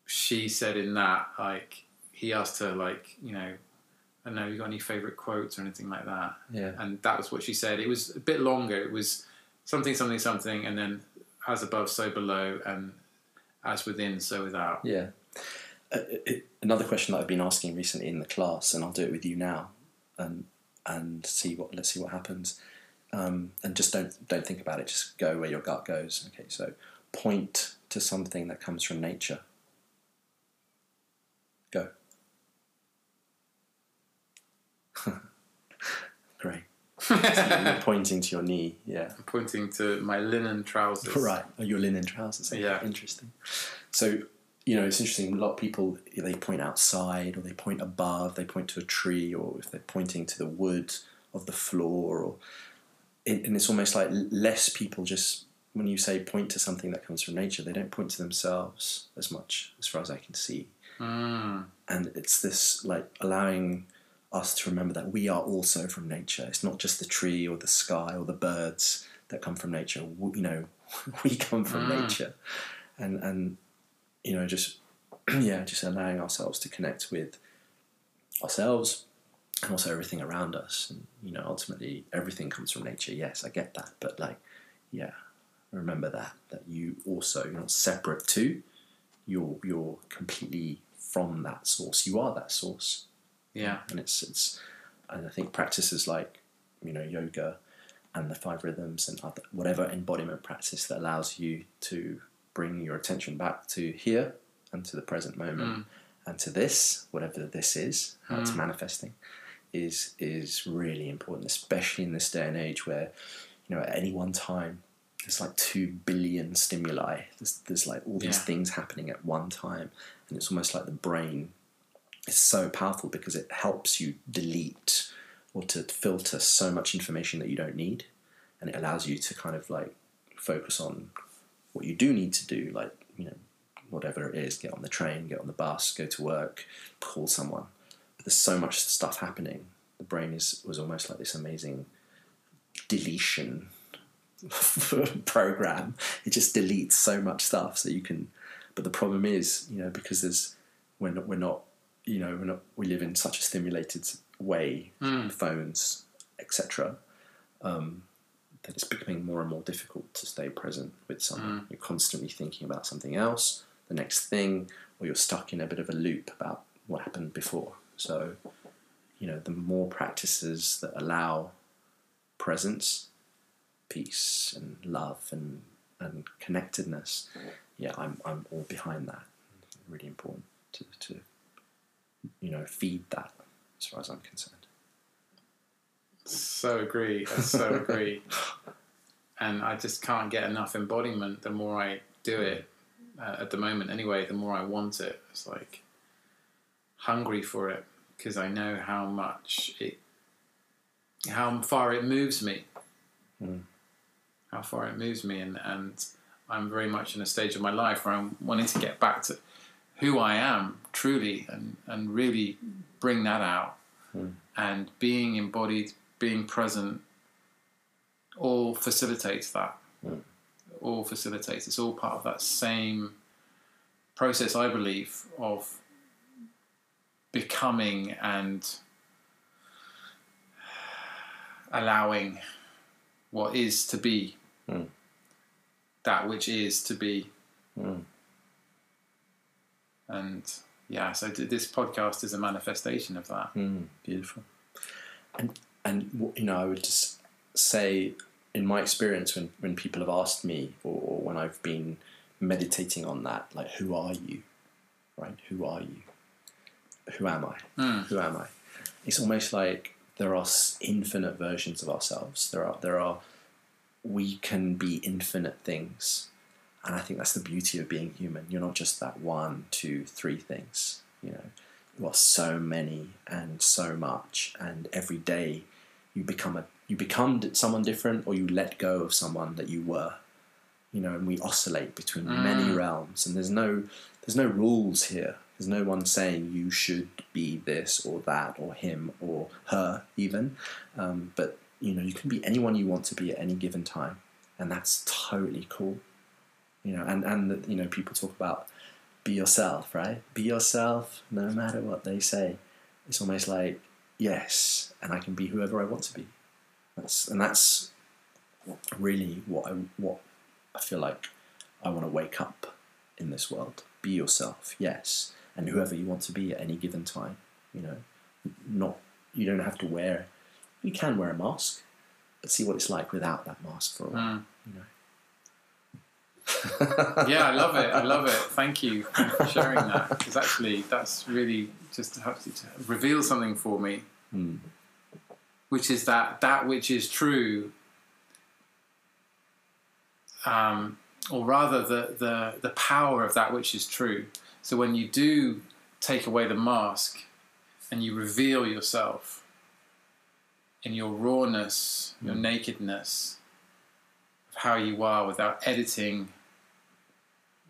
she said in that, like, he asked her, like, you know, I don't know, you got any favourite quotes or anything like that? yeah, And that was what she said. It was a bit longer. It was something, something, something, and then as above, so below, and as within, so without. yeah. Uh, another question that I've been asking recently in the class, and I'll do it with you now, and and see what let's see what happens. Um, and just don't don't think about it. Just go where your gut goes. Okay, so point to something that comes from nature. Go. Great. So you're pointing to your knee. Yeah. Pointing to my linen trousers. Right. Oh, your linen trousers. Okay, Yeah. Interesting. So, you know, it's interesting. A lot of people they point outside, or they point above. They point to a tree, or if they're pointing to the wood of the floor, or and it's almost like less people just when you say point to something that comes from nature, they don't point to themselves as much, as far as I can see. Mm. And it's this like allowing us to remember that we are also from nature. It's not just the tree or the sky or the birds that come from nature. We, you know, we come from Mm. nature, and and you know just yeah, just allowing ourselves to connect with ourselves and also everything around us. And you know, ultimately, everything comes from nature. Yes, I get that, but like, yeah, remember that that you also you're not separate to. You're you're completely from that source. You are that source Yeah. and it's it's and I think practices like you know yoga and the five rhythms and other, whatever embodiment practice that allows you to bring your attention back to here and to the present moment. Mm. And to this whatever this is how it's mm. manifesting is is really important especially in this day and age where you know at any one time there's like two billion stimuli. There's, there's like all these Yeah. things happening at one time and it's almost like the brain is so powerful because it helps you delete or to filter so much information that you don't need and it allows you to kind of like focus on what you do need to do like you know whatever it is get on the train get on the bus go to work call someone. But there's so much stuff happening. The brain is was almost like this amazing deletion program. It just deletes so much stuff so you can but the problem is you know because there's we're not, we're not you know we're not we live in such a stimulated way phones etc um, that it's becoming more and more difficult to stay present with someone. Mm. You're constantly thinking about something else the next thing or you're stuck in a bit of a loop about what happened before. So you know the more practices that allow presence peace and love and and connectedness yeah i'm i'm all behind that. Really important to to you know feed that as far as i'm concerned So agree. I so agree. And I just can't get enough embodiment the more I do it. Uh, at the moment, anyway, the more I want it. It's like hungry for it. because I know how much it, how far it moves me, Mm. how far it moves me, and and I'm very much in a stage of my life where I'm wanting to get back to who I am truly, and and really bring that out, Mm. and being embodied, being present, all facilitates that. Mm. All facilitates. It's all part of that same process, I believe, of becoming and allowing what is to be Mm. that which is to be. Mm. And yeah, so this podcast is a manifestation of that. Mm, beautiful. And and you know, I would just say, in my experience, when when people have asked me, or, or when I've been meditating on that, like, who are you? Right? Who are you? Who am I? Mm. Who am I? It's almost like there are infinite versions of ourselves. There are there are we can be infinite things. And I think that's the beauty of being human. You're not just that one, two, three things. You know, you are so many and so much, and every day you become a you become someone different, or you let go of someone that you were. You know, and we oscillate between many Mm. realms, and there's no there's no rules here. There's no one saying you should be this or that or him or her even. Um, but you know, you can be anyone you want to be at any given time, and that's totally cool. You know, and and you know, people talk about be yourself, right? Be yourself, no matter what they say. It's almost like yes, and I can be whoever I want to be. That's and that's really what I what I feel like I want to wake up in this world. Be yourself, yes, and whoever you want to be at any given time. You know, not you don't have to wear. You can wear a mask, but see what it's like without that mask for a while. Mm. You know. yeah, I love it. I love it. Thank you for sharing that. Because actually, that's really just to have to, reveal something for me, Mm. which is that that which is true, um, or rather, the, the the power of that which is true. So when you do take away the mask and you reveal yourself in your rawness, your nakedness, of how you are without editing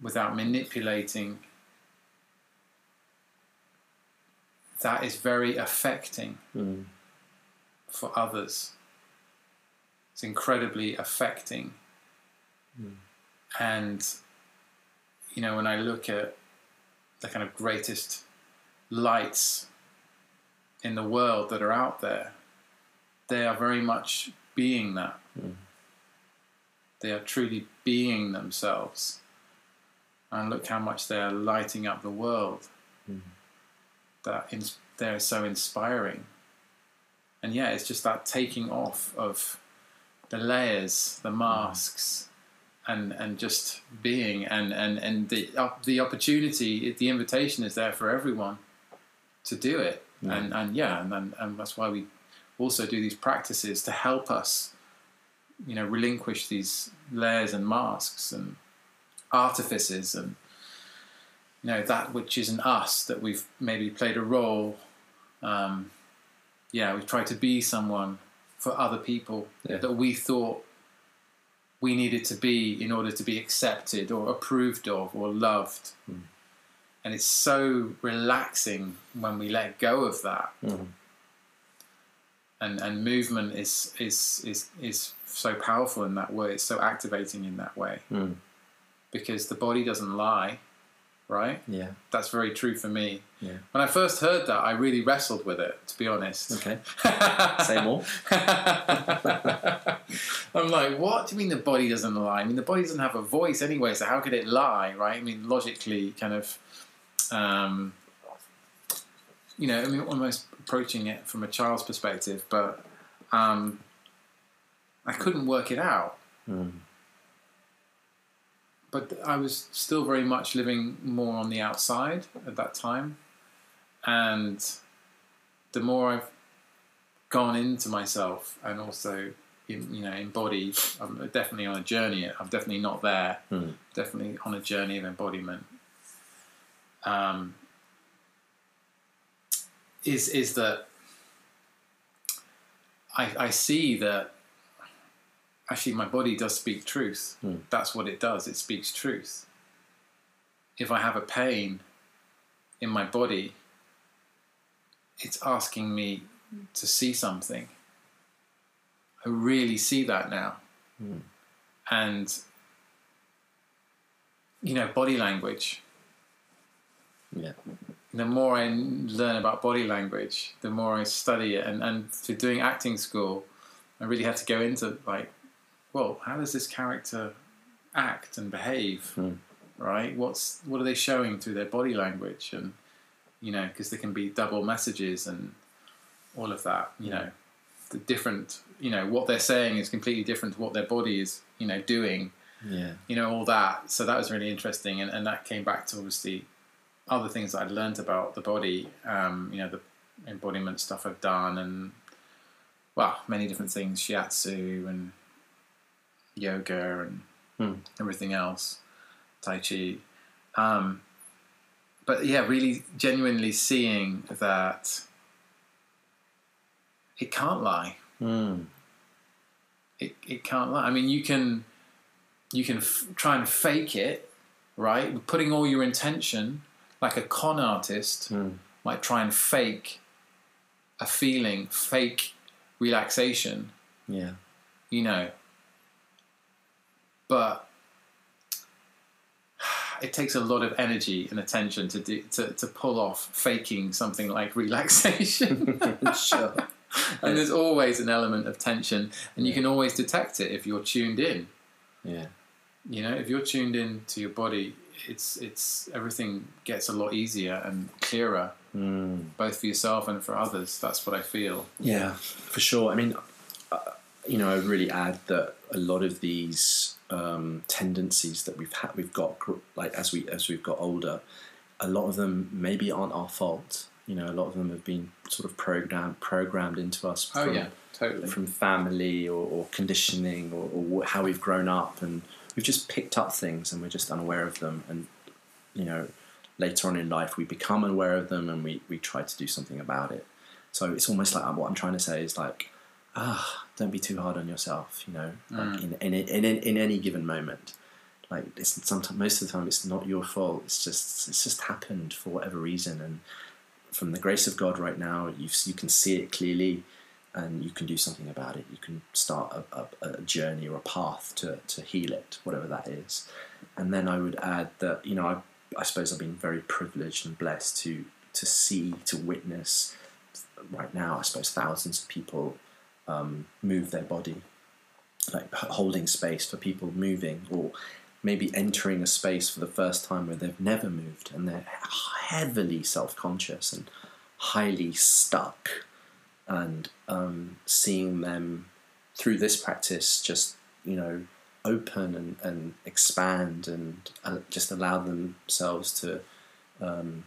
without manipulating, that is very affecting Mm. for others. It's incredibly affecting. And, you know, when I look at the kind of greatest lights in the world that are out there, they are very much being that. They are truly being themselves. And look how much they are lighting up the world. Hmm. That ins- they're so inspiring. And yeah, it's just that taking off of the layers, the hmm. masks, and and just being, and and and the op- the opportunity, the invitation is there for everyone to do it. Hmm. And and yeah, and, and and that's why we also do these practices to help us, you know, relinquish these layers and masks and artifices and you know that which isn't us that we've maybe played a role. Um, yeah, we've tried to be someone for other people Yeah. that we thought we needed to be in order to be accepted or approved of or loved. And it's so relaxing when we let go of that. Mhm. And and movement is is is is so powerful in that way. It's so activating in that way Mm. Because the body doesn't lie, right? Yeah. That's very true for me. Yeah. When I first heard that, I really wrestled with it, to be honest. Okay. Say more. I'm like, what do you mean the body doesn't lie? I mean, the body doesn't have a voice anyway, so how could it lie, right? I mean, logically, kind of, um, you know, I mean, almost approaching it from a child's perspective, but um, I couldn't work it out. Mm. But I was still very much living more on the outside at that time. And the more I've gone into myself and also, you know, embodied, I'm definitely on a journey. I'm definitely not there. Mm. Definitely on a journey of embodiment. Um, is is that I I see that actually my body does speak truth. Hmm. That's what it does. It speaks truth. If I have a pain in my body, it's asking me to see something. I really see that now. Hmm. And you know, body language. Yeah. The more I learn about body language, the more I study it. And, and for doing acting school, I really had to go into like, well, how does this character act and behave? Hmm. Right? What's what are they showing through their body language? And you know, because there can be double messages and all of that. You know, the different. You know, what they're saying is completely different to what their body is. You know, doing Yeah. you know all that so that was really interesting and, and that came back to obviously other things that i'd learned about the body um, you know the embodiment stuff i've done and well many different things shiatsu and yoga and Hmm. everything else tai chi um, but yeah really genuinely seeing that it can't lie Mm. it, it can't lie. I mean, you can you can f- try and fake it, right? Putting all your intention, like a con artist Mm. might try and fake a feeling, fake relaxation, Yeah. you know. But it takes a lot of energy and attention to do, to to pull off faking something like relaxation. sure. and there's always an element of tension, and you can always detect it if you're tuned in. Yeah. You know, if you're tuned in to your body, it's it's everything gets a lot easier and clearer, Mm. both for yourself and for others. That's what I feel. Yeah, for sure. I mean, uh, you know, I would really add that a lot of these um, tendencies that we've had, we've got, like as we as we've got older, a lot of them maybe aren't our fault. You know, a lot of them have been sort of programmed programmed into us Oh from, yeah, totally. from family or, or conditioning or, or how we've grown up, and we've just picked up things and we're just unaware of them. And you know, later on in life, we become aware of them and we, we try to do something about it. So it's almost like what I'm trying to say is like, ah, don't be too hard on yourself. You know, like in, in, in, in in any given moment. Like it's sometimes most of the time it's not your fault. It's just it's just happened for whatever reason, and from the grace of God right now, you you can see it clearly, and you can do something about it. You can start a, a, a journey or a path to, to heal it, whatever that is. And then I would add that you know I, I suppose I've been very privileged and blessed to to see to witness right now. I suppose thousands of people um, move their body, like holding space for people moving or maybe entering a space for the first time where they've never moved and they're heavily self-conscious and highly stuck. And um, seeing them through this practice just you know open and, and expand and uh, just allow themselves to um,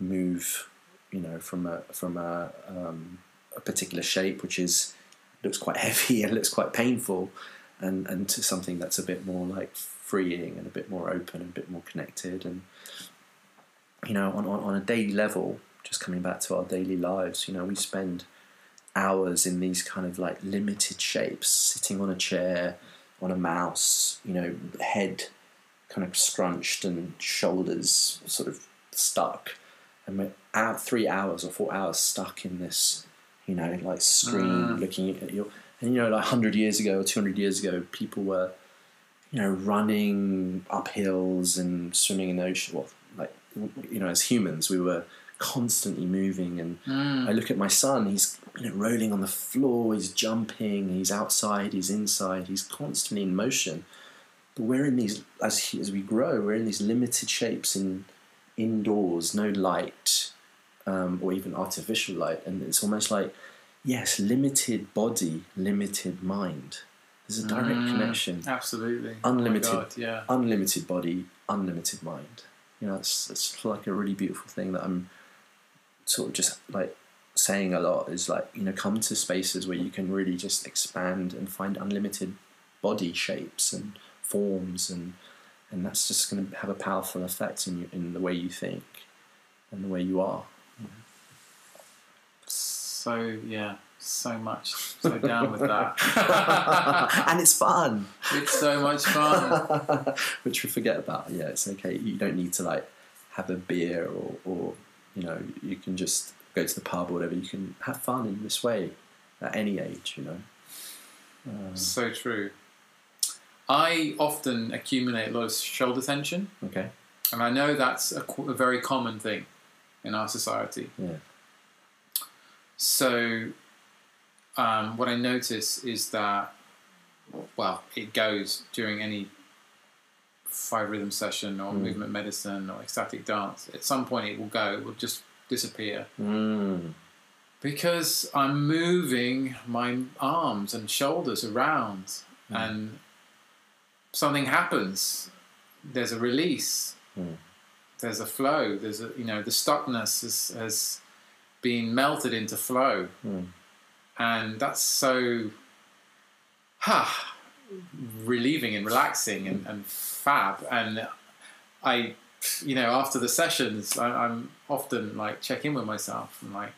move you know from a from a, um, a particular shape which is looks quite heavy and looks quite painful and and to something that's a bit more like freeing and a bit more open and a bit more connected. And you know on, on, on a daily level just coming back to our daily lives you know we spend hours in these kind of like limited shapes sitting on a chair on a mouse you know head kind of scrunched and shoulders sort of stuck. And we're out three hours or four hours stuck in this you know like screen Mm. looking at your and you know like 100 years ago or 200 years ago people were you know running up hills and swimming in the ocean. Well like you know as humans we were constantly moving. And I look at my son he's you know rolling on the floor he's jumping he's outside he's inside he's constantly in motion. But we're in these as he, as we grow we're in these limited shapes in indoors no light um, or even artificial light and it's almost like yes limited body limited mind there's a direct Mm. connection Absolutely. Unlimited. Oh God, yeah. unlimited body, unlimited mind. You know, it's it's like a really beautiful thing that I'm sort of just like saying a lot is like you know come to spaces where you can really just expand and find unlimited body shapes and forms and and that's just going to have a powerful effect in you, in the way you think and the way you are. So yeah, so much, so down with that. and it's fun. It's so much fun. Which we forget about. Yeah, it's okay. You don't need to like have a beer or, or you know, you can just go to the pub or whatever. You can have fun in this way at any age, you know. Um, So true. I often accumulate a lot of shoulder tension, okay. and I know that's a, a very common thing in our society. Yeah. So, um, what I notice is that, well, it goes during any five rhythm session or Mm. movement medicine or ecstatic dance. At some point, it will go, it will just disappear Mm. because I'm moving my arms and shoulders around, Mm. and something happens. There's a release. Mm. There's a flow. There's a you know the stuckness has, has been melted into flow, Mm. and that's so ha relieving and relaxing and, and fab. And I, you know, after the sessions, I, I'm often like check in with myself and like,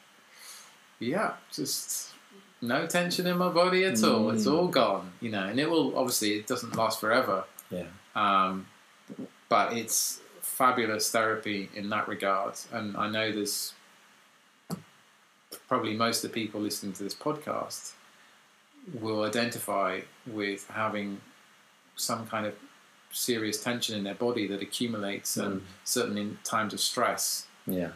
yeah, just no tension in my body at all. It's Mm. all gone, you know. And it will obviously it doesn't last forever, Yeah. um, but it's fabulous therapy in that regard. And I know there's probably most of the people listening to this podcast will identify with having some kind of serious tension in their body that accumulates, and Mm. certainly in times of stress. Yeah.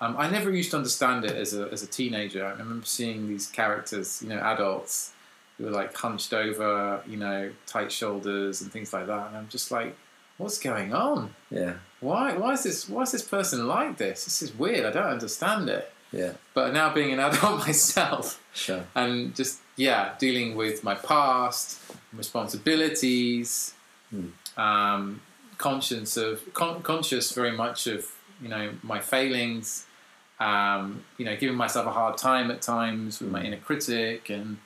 Um, I never used to understand it as a, as a teenager. I remember seeing these characters, you know, adults who were like hunched over, you know, tight shoulders and things like that. And I'm just like, what's going on? Yeah. Why, why is this, why is this person like this? This is weird. I don't understand it. Yeah. But now being an adult myself Sure. and just, yeah, dealing with my past, responsibilities, Hmm. um, conscious of, con- conscious very much of, you know, my failings, um, you know, giving myself a hard time at times with my inner critic and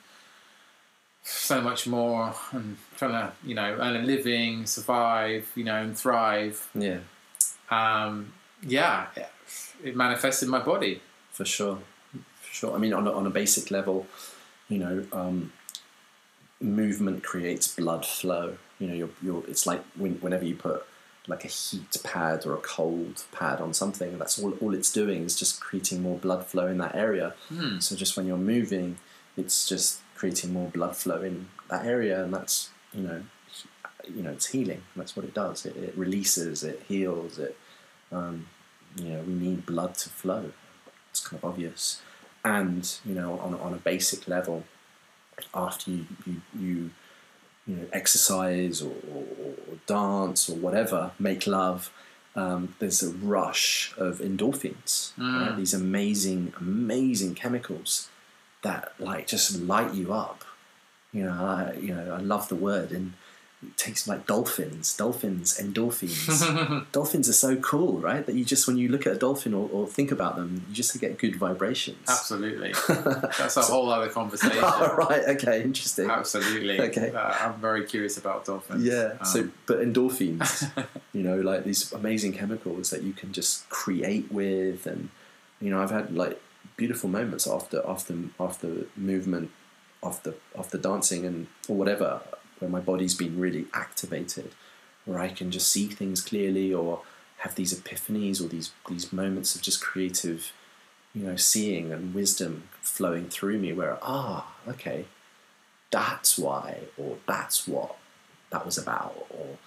so much more and trying to, you know, earn a living, survive, you know, and thrive. Yeah. Um, yeah, it, it manifests in my body. For sure, for sure. I mean, on a, on a basic level, you know, um, movement creates blood flow. You know, you're, you're, it's like when, whenever you put like a heat pad or a cold pad on something, that's all, all it's doing is just creating more blood flow in that area. Hmm. So just when you're moving, it's just creating more blood flow in that area, and that's you know, you know, it's healing. That's what it does. It, it releases. It heals. It, um, you know, we need blood to flow. It's kind of obvious, and you know, on on a basic level, after you you you, you know exercise or, or, or dance or whatever, make love. Um, there's a rush of endorphins, right? Mm. these amazing, amazing chemicals that like just light you up. You know, I, you know, I love the word, and it takes like dolphins, dolphins, endorphins. dolphins are so cool, right? That you just when you look at a dolphin or, or think about them, you just get good vibrations. Absolutely. That's a whole other conversation. oh, right. Okay. Interesting. Absolutely. Okay. Uh, I'm very curious about dolphins. Yeah. so, Um, but endorphins, you know, like these amazing chemicals that you can just create with, and you know, I've had like beautiful moments after after after movement, after after dancing and or whatever, where my body's been really activated, where I can just see things clearly or have these epiphanies or these these moments of just creative, you know, seeing and wisdom flowing through me. Where ah, okay, that's why, or that's what that was about, or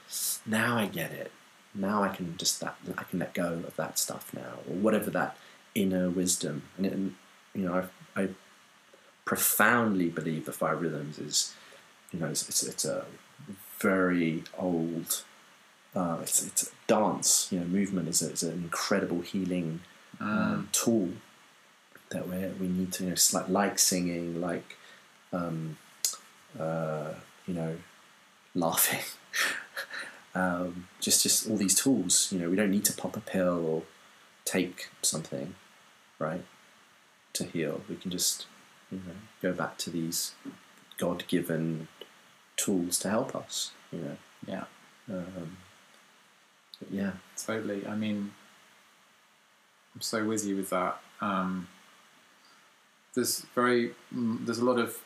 now I get it. Now I can just that I can let go of that stuff now, or whatever that inner wisdom. And, it, and you know, I, I profoundly believe the five rhythms is, you know, it's it's, it's a very old. Uh, it's it's a dance. You know, movement is, a, is an incredible healing um, tool that we we need to you know it's like like singing, like um, uh, you know, laughing. um, just just all these tools. You know, we don't need to pop a pill or take something, right, to heal. We can just you know go back to these God-given tools to help us. You know. Yeah. Um, yeah. Totally. I mean, I'm so with you with that. Um, there's very mm, there's a lot of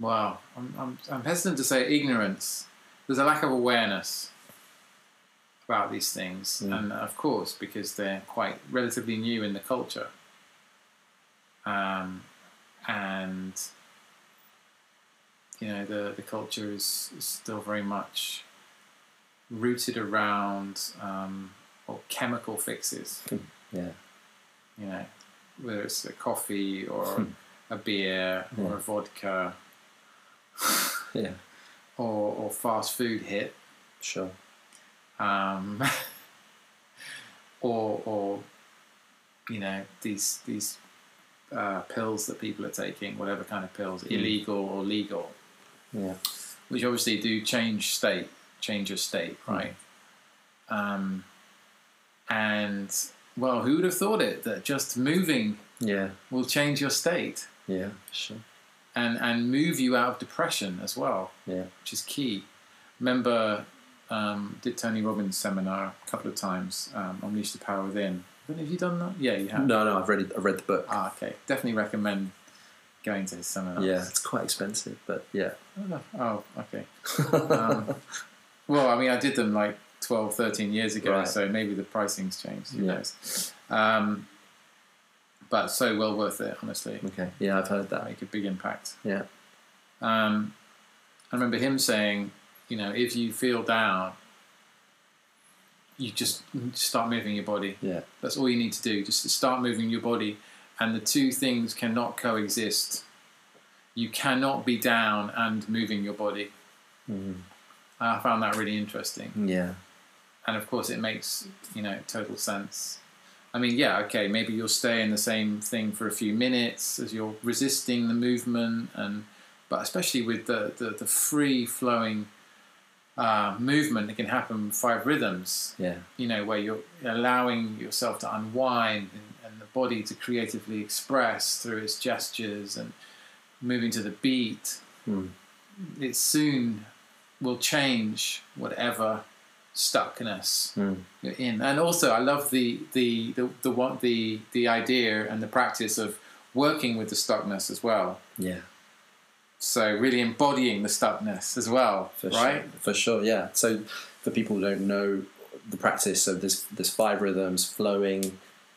wow. I'm, I'm I'm hesitant to say ignorance. There's a lack of awareness about these things, Mm. and of course because they're quite relatively new in the culture. Um, and you know the the culture is, is still very much rooted around um, or chemical fixes. Yeah. You know, whether it's a coffee or Hmm. a beer or Yeah. a vodka Yeah. or, or fast food hit, Sure. um, or or you know these these uh, pills that people are taking, whatever kind of pills, Hmm. illegal or legal, Yeah. which obviously do change state, change your state, Hmm. right? Um, and well, who would have thought it that just moving Yeah. will change your state Yeah. Sure. and and move you out of depression as well, Yeah. which is key. Remember, um, did Tony Robbins seminar a couple of times, um, Unleash the Power Within. Have you done that? Yeah, you have. No, no, I've read it, I've read the book. Ah, okay. Definitely recommend going to his seminars. Yeah, it's quite expensive, but yeah. Oh, okay. Um, well, I mean, I did them like 12, 13 years ago, Right. so maybe the pricing's changed. Who Yeah. knows? Um, but so well worth it, honestly. okay. Yeah, I've heard that. Make a big impact. Yeah. Um, I remember him saying, you know, if you feel down, you just start moving your body. Yeah. That's all you need to do. Just start moving your body, and the two things cannot coexist. You cannot be down and moving your body. Mhm. I found that really interesting, Yeah. and of course, it makes you know total sense. I mean, yeah, okay, maybe you'll stay in the same thing for a few minutes as you're resisting the movement, and but especially with the the, the free flowing uh, movement that can happen five rhythms, Yeah. you know, where you're allowing yourself to unwind and, body to creatively express through its gestures and moving to the beat, Mm. it soon will change whatever stuckness Mm. you're in. And also, I love the the the the the the idea and the practice of working with the stuckness as well. Yeah. So really embodying the stuckness as well, For right? sure. For sure, yeah. So for people who don't know the practice, so there's there's five rhythms: flowing,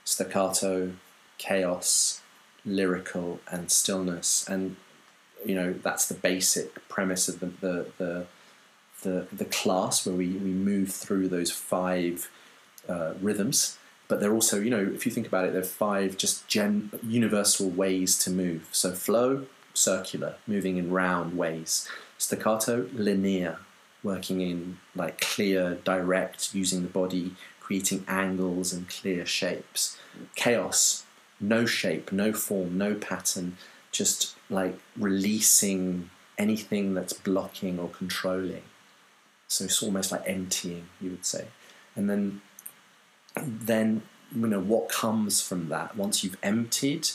staccato, chaos, lyrical, and stillness. And you know that's the basic premise of the the the the, the class where we, we move through those five uh, rhythms. But they're also, you know, if you think about it, they're five just gen- universal ways to move. So flow, circular, moving in round ways. Staccato, linear, working in like clear, direct, using the body, creating angles and clear shapes. Chaos, no shape, no form, no pattern, just like releasing anything that's blocking or controlling. So it's almost like emptying, you would say. And then, then you know what comes from that once you've emptied.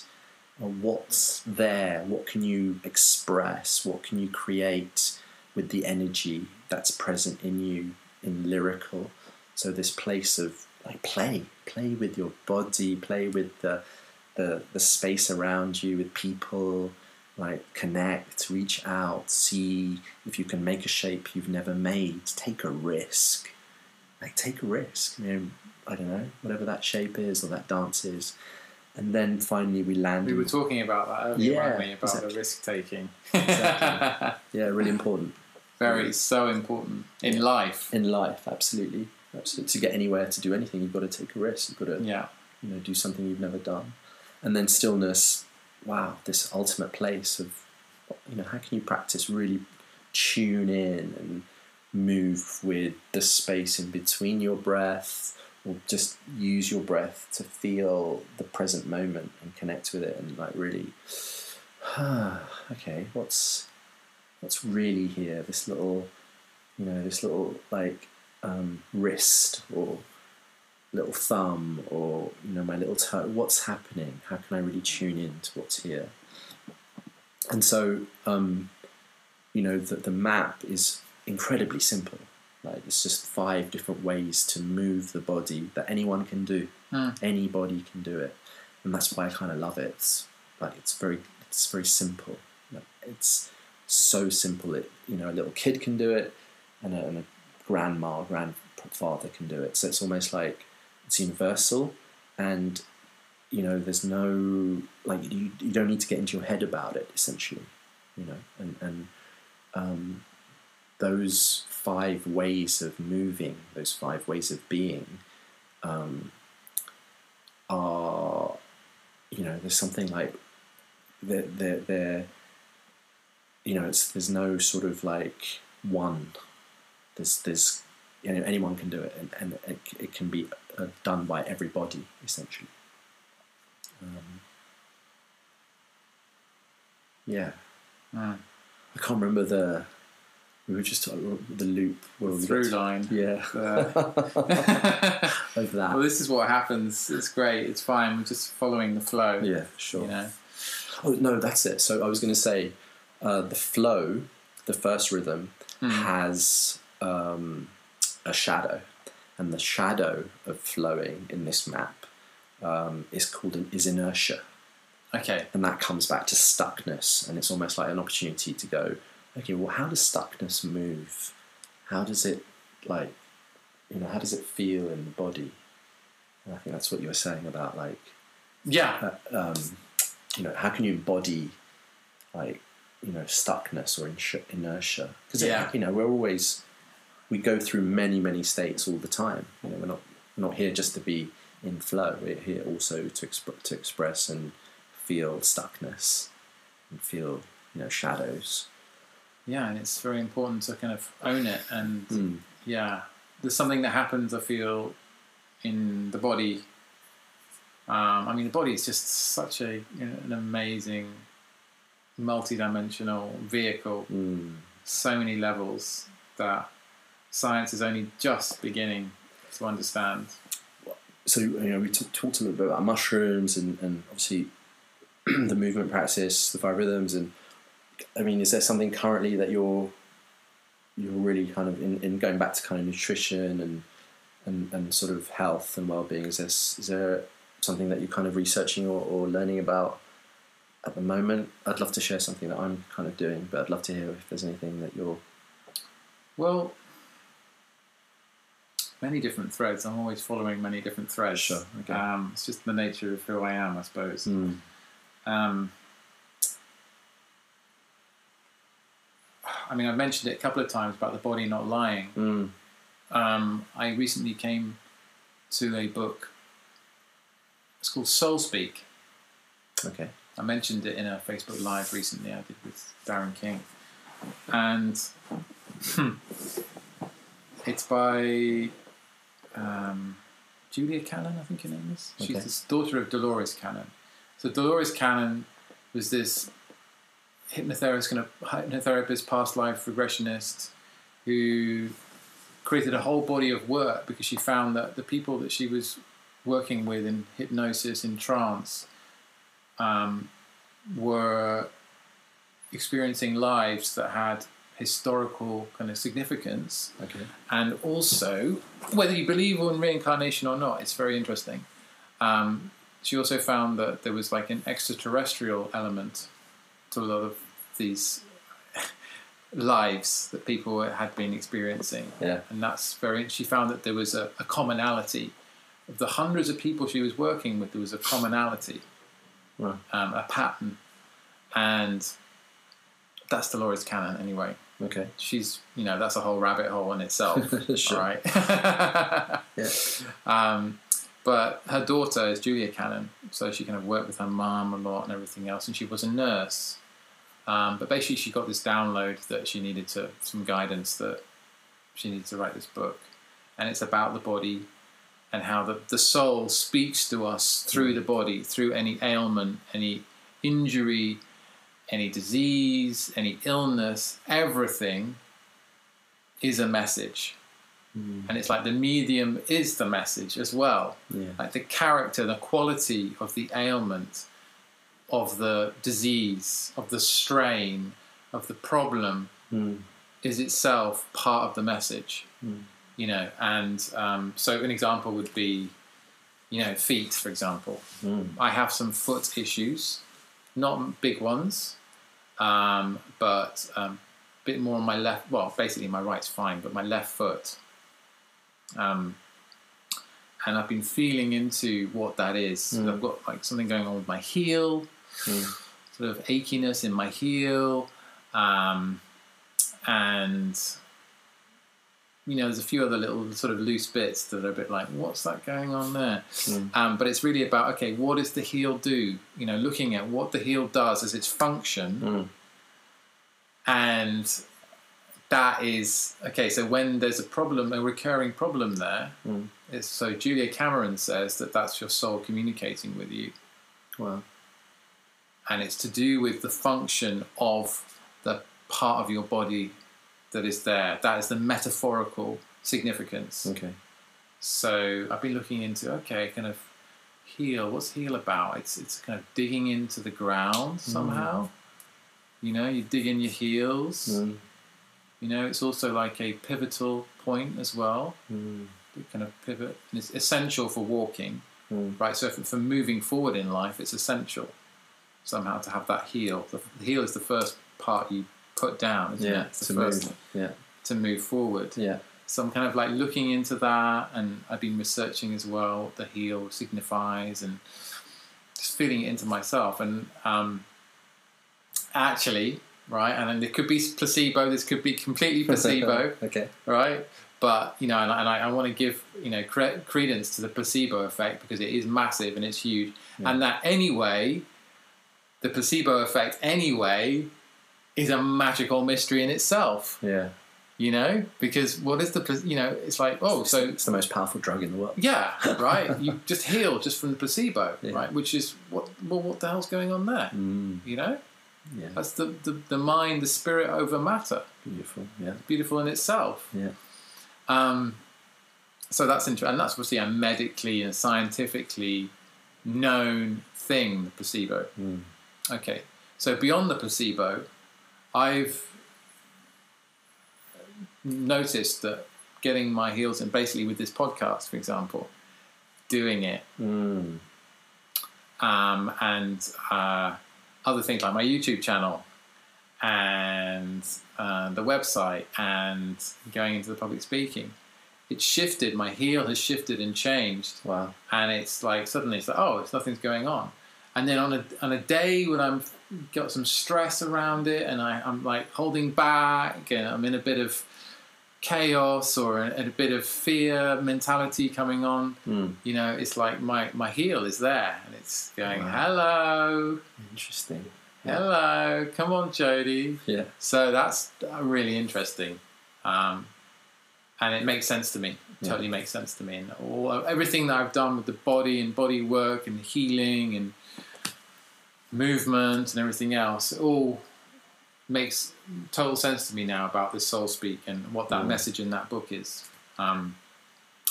Uh, what's there? What can you express? What can you create with the energy that's present in you in lyrical? So this place of like play, play with your body, play with the the, the space around you, with people, like connect, reach out, see if you can make a shape you've never made. Take a risk. Like take a risk. You know, I don't know, whatever that shape is or that dance is. And then finally we land. We were talking about that earlier, Yeah, weren't we? About exactly. the risk taking. Exactly. yeah, really important Very so important in life. in life. Absolutely, absolutely. To get anywhere, to do anything, you've got to take a risk. You've got to, Yeah. you know, do something you've never done. And then stillness. Wow, this ultimate place of, you know, how can you practice really tune in and move with the space in between your breath, or just use your breath to feel the present moment and connect with it, and like really, okay, what's what's really here? This little, you know, this little like um, wrist or little thumb or you know my little toe. What's happening? How can I really tune in to what's here? And so, um, you know, the, the map is incredibly simple. Like it's just five different ways to move the body that anyone can do. Hmm. Anybody can do it, and that's why I kind of love it. It's like it's very it's very simple. Like, it's so simple. It you know a little kid can do it, and a, and a grandma, grandfather can do it. So it's almost like it's universal, and you know there's no like you, you don't need to get into your head about it essentially, you know, and and um, those five ways of moving, those five ways of being, um, are you know there's something like they're, they're, they're you know it's there's no sort of like one there's there's you know anyone can do it and, and it, it can be uh, done by everybody essentially um, yeah Mm. I can't remember the we were just talking the loop where we Through got line. to- yeah Uh, over that well, this is what happens. It's great. It's fine. We're just following the flow. yeah sure You know. Oh no, that's it. So I was going to say, uh, the flow, the first rhythm, Hmm. has um, a shadow, and the shadow of flowing in this map um, is called an, is inertia, Okay. and that comes back to stuckness, and it's almost like an opportunity to go, okay, well, how does stuckness move? How does it like, you know, how does it feel in the body? And I think that's what you were saying about like Yeah. uh, um, you know, how can you embody like you know stuckness or inertia? Because Yeah. you know we're always we go through many many states all the time. You know, we're not not here just to be in flow. We're here also to exp- to express and feel stuckness and feel you know shadows. Yeah, and it's very important to kind of own it. And Mm. yeah, there's something that happens. I feel in the body. Um, I mean, the body is just such a you know, an amazing, multi-dimensional vehicle. Mm. So many levels that science is only just beginning to understand. so you know we t- talked a little bit about mushrooms and, and obviously the movement practice, the five rhythms, and I mean, is there something currently that you're you're really kind of in, in going back to kind of nutrition and and, and sort of health and well being? Is there is there something that you're kind of researching or, or learning about at the moment? I'd love to share something that I'm kind of doing, but I'd love to hear if there's anything that you're. Well, many different threads. I'm always following many different threads. Sure, okay. Um, it's just the nature of who I am, I suppose. Um, I mean, I've mentioned it a couple of times about the body not lying. Mm. Um, I recently came to a book. It's called Soul Speak. Okay. I mentioned it in a Facebook Live recently I did with Darren King. And it's by um, Julia Cannon, I think her name is. She's the daughter of Dolores Cannon. So Dolores Cannon was this hypnotherapist, kind of hypnotherapist, past life regressionist, who created a whole body of work because she found that the people that she was working with in hypnosis, in trance, um, were experiencing lives that had historical kind of significance Okay. and also whether you believe in reincarnation or not it's very interesting um, she also found that there was like an extraterrestrial element to a lot of these lives that people had been experiencing Yeah. and that's very she found that there was a, a commonality of the hundreds of people she was working with there was a commonality Right. um, a pattern and that's Dolores Cannon anyway Okay. she's you know that's a whole rabbit hole in itself Sure. right Yeah. um, but her daughter is Julia Cannon so she kind of worked with her mum a lot and everything else and she was a nurse um, but basically she got this download that she needed to some guidance that she needed to write this book and it's about the body and how the, the soul speaks to us through the body through any ailment any injury any disease, any illness, everything is a message. And it's like the medium is the message as well. Yeah. Like the character, the quality of the ailment, of the disease, of the strain, of the problem Mm. is itself part of the message. You know, and um, so an example would be, you know, feet, for example. Mm. I have some foot issues, not big ones, um, but a um, bit more on my left. Well, basically my right's fine, but my left foot. Um, and I've been feeling into what that is. So Mm. I've got like something going on with my heel, sort of achiness in my heel, um, and you know, there's a few other little sort of loose bits that are a bit like, what's that going on there? Um, but it's really about okay, what does the heel do? You know, looking at what the heel does as its function, Mm. and that is okay. So when there's a problem, a recurring problem there, Mm. it's, so Julia Cameron says that that's your soul communicating with you, Wow. and it's to do with the function of the part of your body that is there. That is the metaphorical significance. Okay. So I've been looking into okay, kind of heal. What's heal about? It's it's kind of digging into the ground somehow. You know, you dig in your heels. Mm. You know, it's also like a pivotal point as well. Mm. You kind of pivot, and it's essential for walking, Mm. right? So for, for moving forward in life, it's essential somehow to have that heel. The heel is the first part you put down, Yeah. it? To move. Yeah. to move forward. Yeah. So I'm kind of like looking into that, and I've been researching as well what the heel signifies, and just feeling it into myself. And um, actually, right, and then there could be placebo. This could be completely placebo, okay. right? But you know, and, I- and I, I want to give you know cre- credence to the placebo effect because it is massive and it's huge, and that anyway, the placebo effect anyway is a magical mystery in itself Yeah. you know because what is the you know it's like oh so It's the most powerful drug in the world. yeah right you just heal just from the placebo Yeah. right which is what well what the hell's going on there Mm. you know Yeah. that's the, the the mind the spirit over matter Beautiful. Yeah. beautiful in itself Yeah. um so that's interesting and that's obviously a medically and scientifically known thing the placebo Mm. Okay, so beyond the placebo, I've noticed that getting my heels in, basically with this podcast, for example, doing it, Mm. um, and uh, other things like my YouTube channel and uh, the website and going into the public speaking, it's shifted. My heel has shifted and changed Wow. and it's like suddenly it's like oh it's nothing's going on and then on a on a day when i'm got some stress around it and I, i'm like holding back and i'm in a bit of chaos or a, a bit of fear mentality coming on Mm. you know it's like my my heel is there and it's going Wow. hello Interesting. Yeah. hello come on jody Yeah. so that's uh, really interesting, um, and it makes sense to me. Yeah. Totally makes sense to me, and all everything that I've done with the body and body work and healing and movement and everything else, it all makes total sense to me now about this soul speak and what that Mm. message in that book is. Um,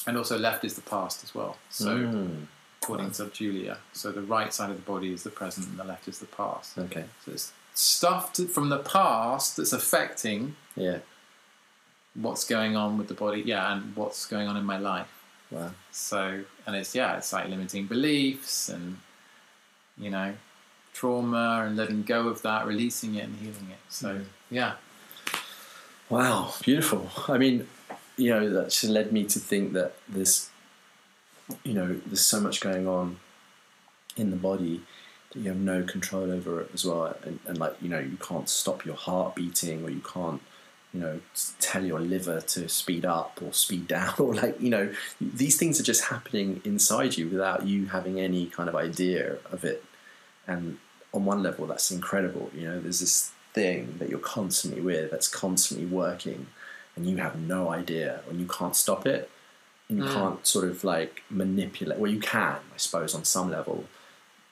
and also, left is the past as well. So, Mm. according to Julia, so the right side of the body is the present and the left is the past. Okay. So it's stuff to, from the past that's affecting Yeah. what's going on with the body, yeah, and what's going on in my life. Wow. So, and it's yeah, it's like limiting beliefs and you know, trauma and letting go of that, releasing it and healing it. So, mm. yeah, Wow, beautiful. I mean, you know, that just led me to think that there's, you know, there's so much going on in the body that you have no control over it as well. And, and like, you know, you can't stop your heart beating or you can't, you know, tell your liver to speed up or speed down or like, you know, these things are just happening inside you without you having any kind of idea of it. And on one level, that's incredible. You know, there's this thing that you're constantly with that's constantly working, and you have no idea, and you can't stop it, and you Mm. can't sort of like manipulate. Well, you can, I suppose, on some level,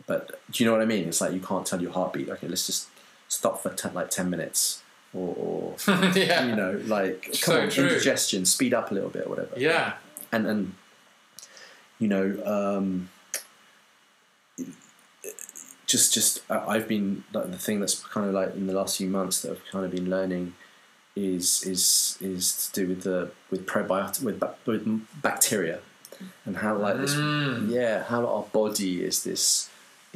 but do you know what I mean? It's like you can't tell your heartbeat. Okay, let's just stop for ten, like ten minutes, or, or yeah, you know, like come So on, true. indigestion, speed up a little bit, or whatever yeah, and and you know um, just just I- I've been like the thing that's kind of like in the last few months that I've kind of been learning is is is to do with the with probiotic with, with bacteria and how like this Mm. yeah how our body is this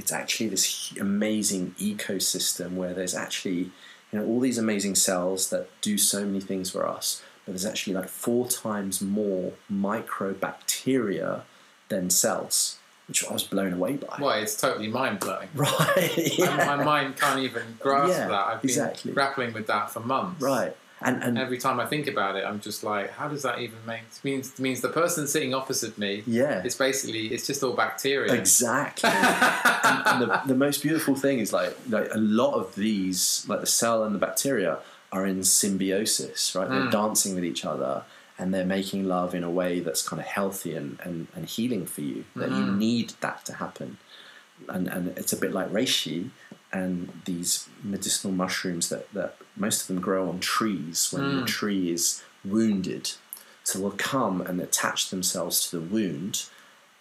it's actually this amazing ecosystem where there's actually you know all these amazing cells that do so many things for us, but there's actually like four times more microbacteria than cells, which I was blown away by. Well, it's totally mind blowing. Right. My, my mind can't even grasp Yeah, that. I've been exactly. grappling with that for months. Right. And and Every time I think about it, I'm just like, how does that even make it means? It means the person sitting opposite me, yeah. it's basically it's just all bacteria. Exactly. and, and the, the most beautiful thing is like like a lot of these, like the cell and the bacteria, are in symbiosis, right? They're Mm. dancing with each other and they're making love in a way that's kind of healthy and, and, and healing for you. That you Mm. need that to happen. And and it's a bit like reishi and these medicinal mushrooms that, that most of them grow on trees when the Mm. tree is wounded. So they'll come and attach themselves to the wound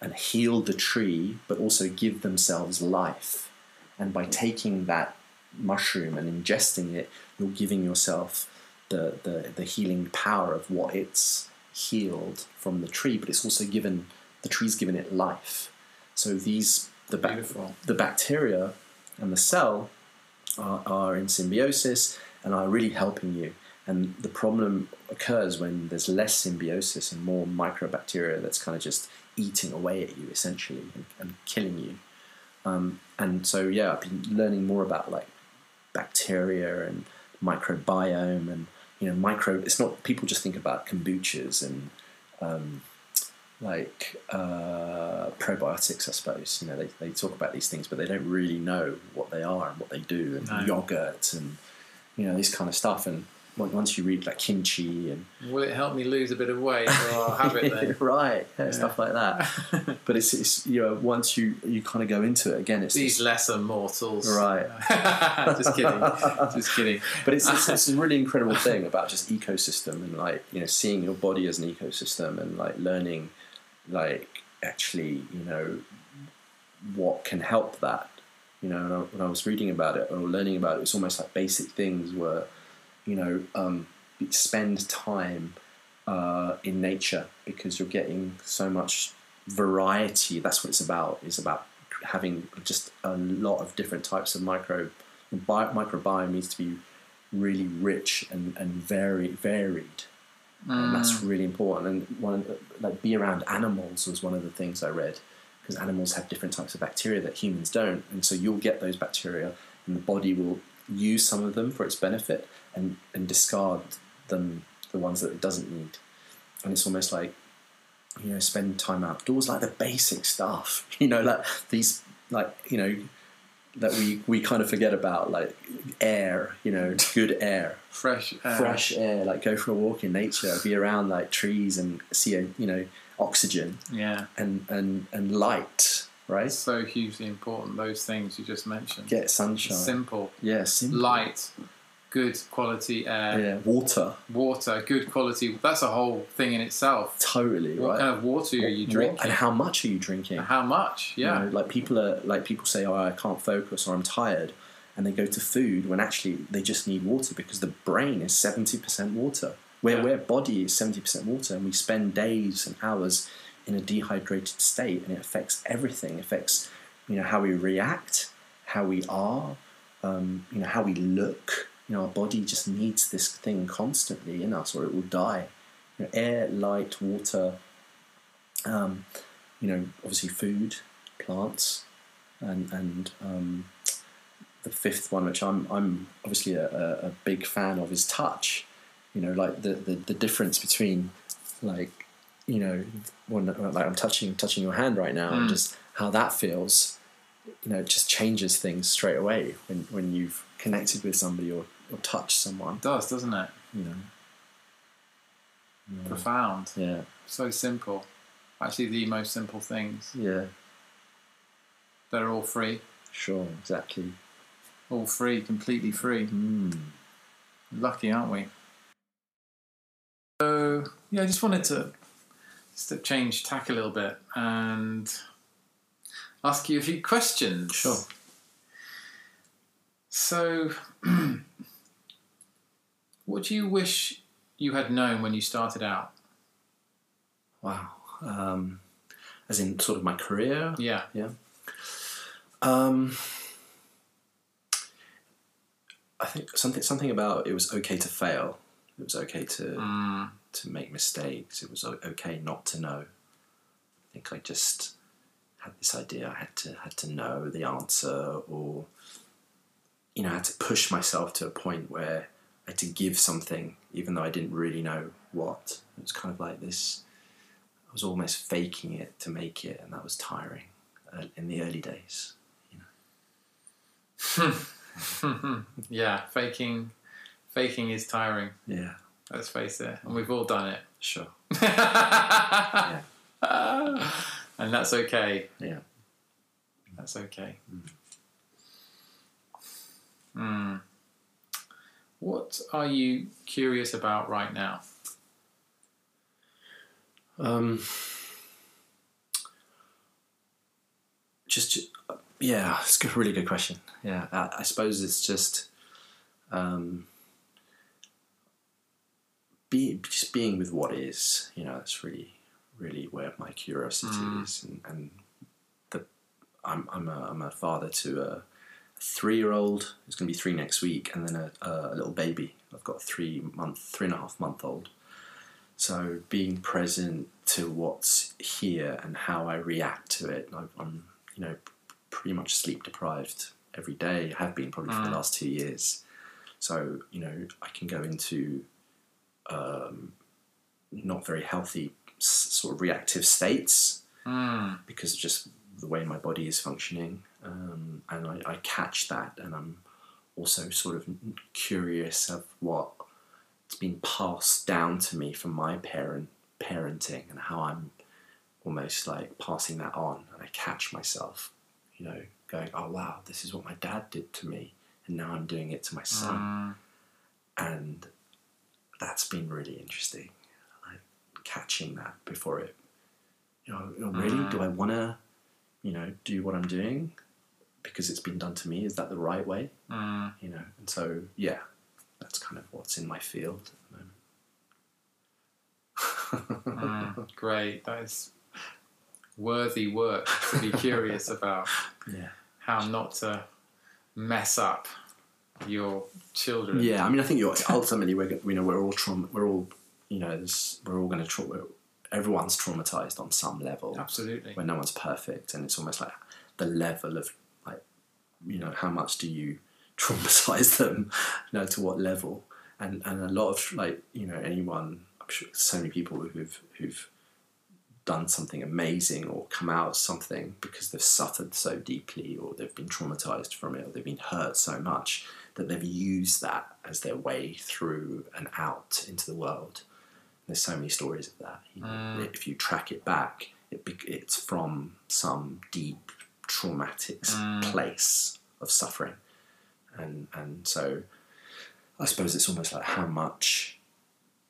and heal the tree, but also give themselves life. And by taking that mushroom and ingesting it, you're giving yourself the, the, the healing power of what it's healed from the tree, but it's also given the tree's given it life. So these the Beautiful. the bacteria and the cell are, are in symbiosis and are really helping you. And the problem occurs when there's less symbiosis and more microbacteria that's kind of just eating away at you essentially and, and killing you. Um, and so, yeah, I've been learning more about like bacteria and microbiome and you know micro. It's not people just think about kombuchas and um, like uh, probiotics, I suppose. You know, they, they talk about these things, but they don't really know what they are and what they do, and No. yogurt and you know this kind of stuff. And on- once you read like kimchi and Will it help me lose a bit of weight, or I'll have it then? right, yeah, stuff like that. But it's, it's you know once you you kind of go into it again, it's These this- lesser mortals. Right. just kidding. Just kidding. but it's, it's, it's a really incredible thing about just ecosystem and like you know seeing your body as an ecosystem and like learning like actually you know what can help that you know and I, when I was reading about it or learning about it it's almost like basic things were you know um, spend time uh, in nature because you're getting so much variety. That's what it's about. It's about having just a lot of different types of micro bi- microbiome needs to be really rich and, and very varied. And that's really important. And one the, like be around animals was one of the things i read because animals have different types of bacteria that humans don't. And so you'll get those bacteria and the body will use some of them for its benefit and, and discard them the ones that it doesn't need and it's almost like you know spend time outdoors like the basic stuff you know like these like you know that we we kind of forget about like air you know good air Fresh air. fresh air like go for a walk in nature be around like trees and see a you know oxygen Yeah. and and and light right It's so hugely important, those things you just mentioned. get sunshine Simple. yeah simple. Light, good quality air, yeah water water, good quality. That's a whole thing in itself. totally What right kind of water are you What- drinking? and how much are you drinking How much? You Yeah. know, like people are like people say, "Oh, I can't focus," or "I'm tired," and they go to food when actually they just need water because the brain is seventy percent water. Where Yeah. where body is seventy percent water, and we spend days and hours in a dehydrated state, and it affects everything. It affects you know how we react, how we are, um, you know how we look. You know, our body just needs this thing constantly in us, or it will die. You know, air, light, water. Um, you know, obviously food, plants, and and um, the fifth one, which I'm I'm obviously a, a, big fan of, is touch. You know, like the, the, the difference between like you know when like I'm touching touching your hand right now, and Mm. just how that feels. You know, it just changes things straight away when when you've connected with somebody or, or touch someone. It does, doesn't it? You know, yeah, Profound. yeah, So simple. Actually, the most simple things. yeah, They're all free. sure, exactly. All free, completely free. Mm. Lucky, aren't we? So yeah, I just wanted to just to change tack a little bit and ask you a few questions. Sure. So, what do you wish you had known when you started out? Wow. Um, as in sort of my career. Yeah. Um, I think something something about it was okay to fail. It was okay to Mm. to make mistakes. It was okay not to know. I think I just had this idea. I had to had to know the answer, or you know, I had to push myself to a point where had to give something, even though I didn't really know what. It was kind of like this. I was almost faking it to make it, and that was tiring uh, in the early days. yeah, faking, faking is tiring. Yeah, Let's face it, and we've all done it. sure. and that's okay. Yeah. That's okay. Hmm. What are you curious about right now? Um, just, yeah, it's a really good question. Yeah, I, I suppose it's just um, be just being with what is. You know, that's really, really where my curiosity Mm. is, and, and the I'm I'm a, I'm a father to a three year old who's going to be three next week, and then a, a little baby. I've got a three month, three and a half month old. So being present to what's here and how I react to it, I- I'm you know pretty much sleep deprived every day. I have been probably for the Mm. last two years. So you know I can go into um, not very healthy sort of reactive states Hmm. because of just the way my body is functioning, um, and I, I catch that, and I'm also sort of curious of what it's been passed down to me from my parent parenting and how I'm almost like passing that on, and I catch myself, you know, going, "Oh wow, this is what my dad did to me, and now I'm doing it to my son," Hmm. and that's been really interesting, like catching that before it. You know, you know, really, Mm. do I want to, you know, do what I'm doing because it's been done to me? Is that the right way? Hmm. You know, and so yeah, that's kind of what's in my field at the moment. Hmm. Great. That is worthy work to be curious about yeah, how not to mess up your children. yeah. I mean, I think you're ultimately we're you know we're all trauma. We're all you know we're all going to trauma. Everyone's traumatized on some level. Absolutely. when no one's perfect and it's almost like the level of you know how much do you traumatize them you know to what level and and a lot of like you know anyone i'm sure so many people who've who've done something amazing or come out of something because they've suffered so deeply or they've been traumatized from it or they've been hurt so much that they've used that as their way through and out into the world there's so many stories of that. You know, Mm. If you track it back, it, it's from some deep traumatic Mm. place of suffering, and and so I suppose it's almost like how much,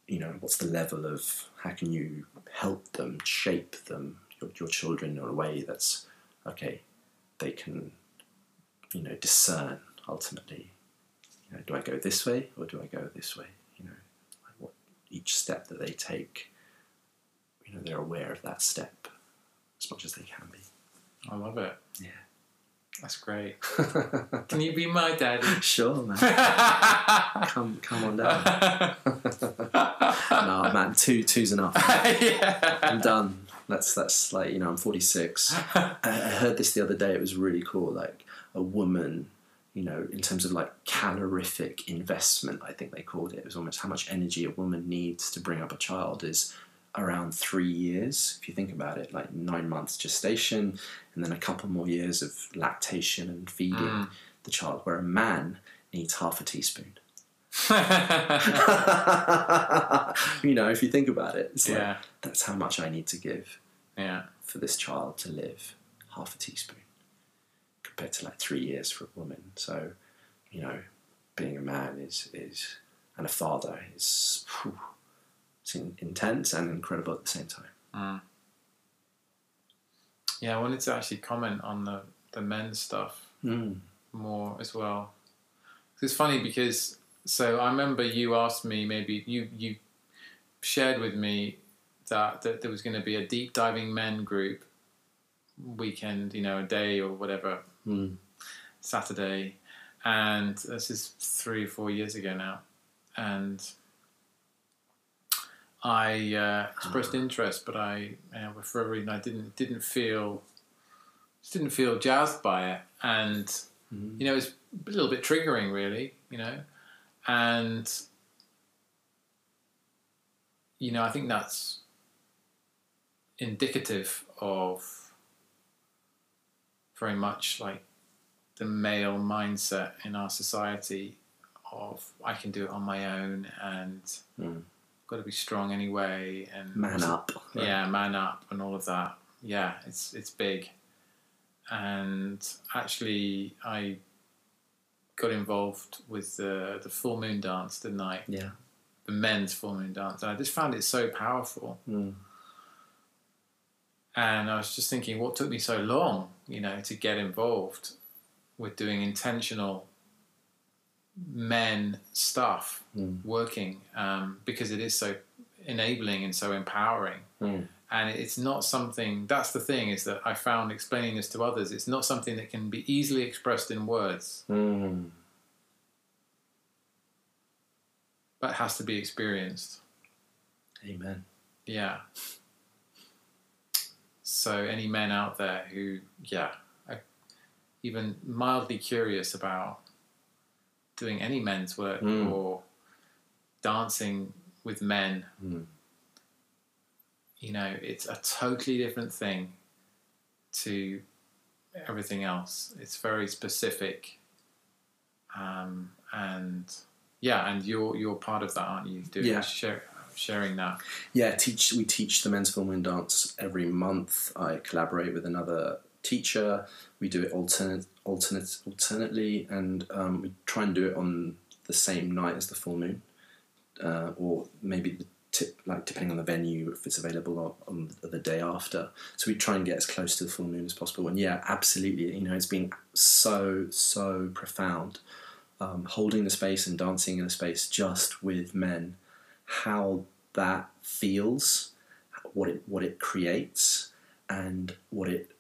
you know, what's the level of how can you help them, shape them, your, your children in a way that's okay, they can, you know, discern ultimately. You know, do I go this way or do I go this way? You know, like what each step that they take, you know, they're aware of that step as much as they can be. I love it. Yeah. That's great. Can you be my daddy? Sure, man. come, come on down. no, man, two, two's enough. yeah. I'm done. That's that's like you know I'm 46. I, I heard this the other day. It was really cool. Like a woman, you know, in terms of like calorific investment, I think they called it. It was almost how much energy a woman needs to bring up a child is around three years. If you think about it, like nine months gestation, and then a couple more years of lactation and feeding Mm. the child. Where a man needs half a teaspoon. you know, if you think about it, it's like yeah. that's how much I need to give Yeah. for this child to live half a teaspoon compared to like three years for a woman. So, you know, being a man is is and a father is whew, intense and incredible at the same time. Mm. Yeah, I wanted to actually comment on the, the men's stuff Mm. more as well. It's funny because so I remember you asked me maybe you you shared with me that, that there was going to be a deep diving men group weekend, you know, a day or whatever Mm. Saturday, and this is three or four years ago now, and I uh, expressed interest, but I, uh, for a reason, I didn't didn't feel just didn't feel jazzed by it, and Mhm. you know, it's a little bit triggering, really, you know, and you know, I think that's indicative of very much like the male mindset in our society of I can do it on my own and Mm. Got to be strong anyway and Man up. yeah, man up and all of that. Yeah, it's it's big. And actually, I got involved with the the full moon dance, didn't I? Yeah. The men's full moon dance, and I just found it so powerful. Mm. And I was just thinking, what took me so long, you know, to get involved with doing intentional men stuff, Mm. working, um, because it is so enabling and so empowering. Mm. And it's not something, that's the thing, is that I found explaining this to others, it's not something that can be easily expressed in words, Mm. but has to be experienced. Amen. Yeah. So, any men out there who, yeah, are even mildly curious about doing any men's work Mm. or dancing with men, Mm. you know, it's a totally different thing to everything else. It's very specific. Um, and yeah, and you're you're part of that, aren't you? Doing Yeah. share, sharing that. Yeah, teach. We teach the men's full moon dance every month. I collaborate with another teacher. We do it alternate, alternate, alternately, and um, we try and do it on the same night as the full moon, uh, or maybe the tip, like depending on the venue if it's available on, on the day after. So we try and get as close to the full moon as possible. And yeah, absolutely. You know, it's been so so profound. Um, holding the space and dancing in the space just with men, how that feels, what it what it creates, and what it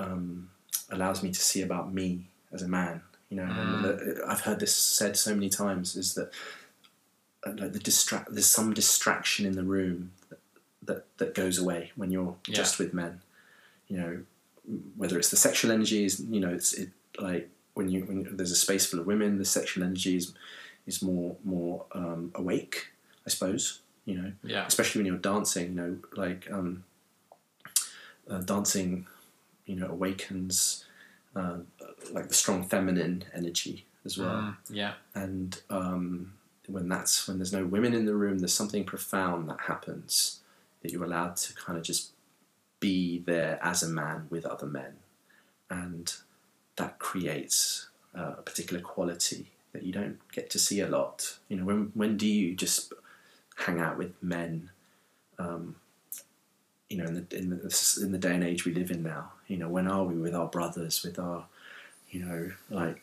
um, allows me to see about me as a man. You know, and the, I've heard this said so many times: is that uh, like the distract there's some distraction in the room that that, that goes away when you're Yeah. just with men. You know, whether it's the sexual energies, you know, it's it like when you when there's a space full of women, the sexual energy is is more more um, awake, I suppose. You know, Yeah. especially when you're dancing. You know, like um, uh, dancing, you know, awakens uh, like the strong feminine energy as well Mm, yeah. and um, when that's when there's no women in the room, there's something profound that happens that you're allowed to kind of just be there as a man with other men, and that creates uh, a particular quality that you don't get to see a lot. You know, when when do you just hang out with men? Um, you know, in the in the in the day and age we live in now, you know, when are we with our brothers, with our, you know, like,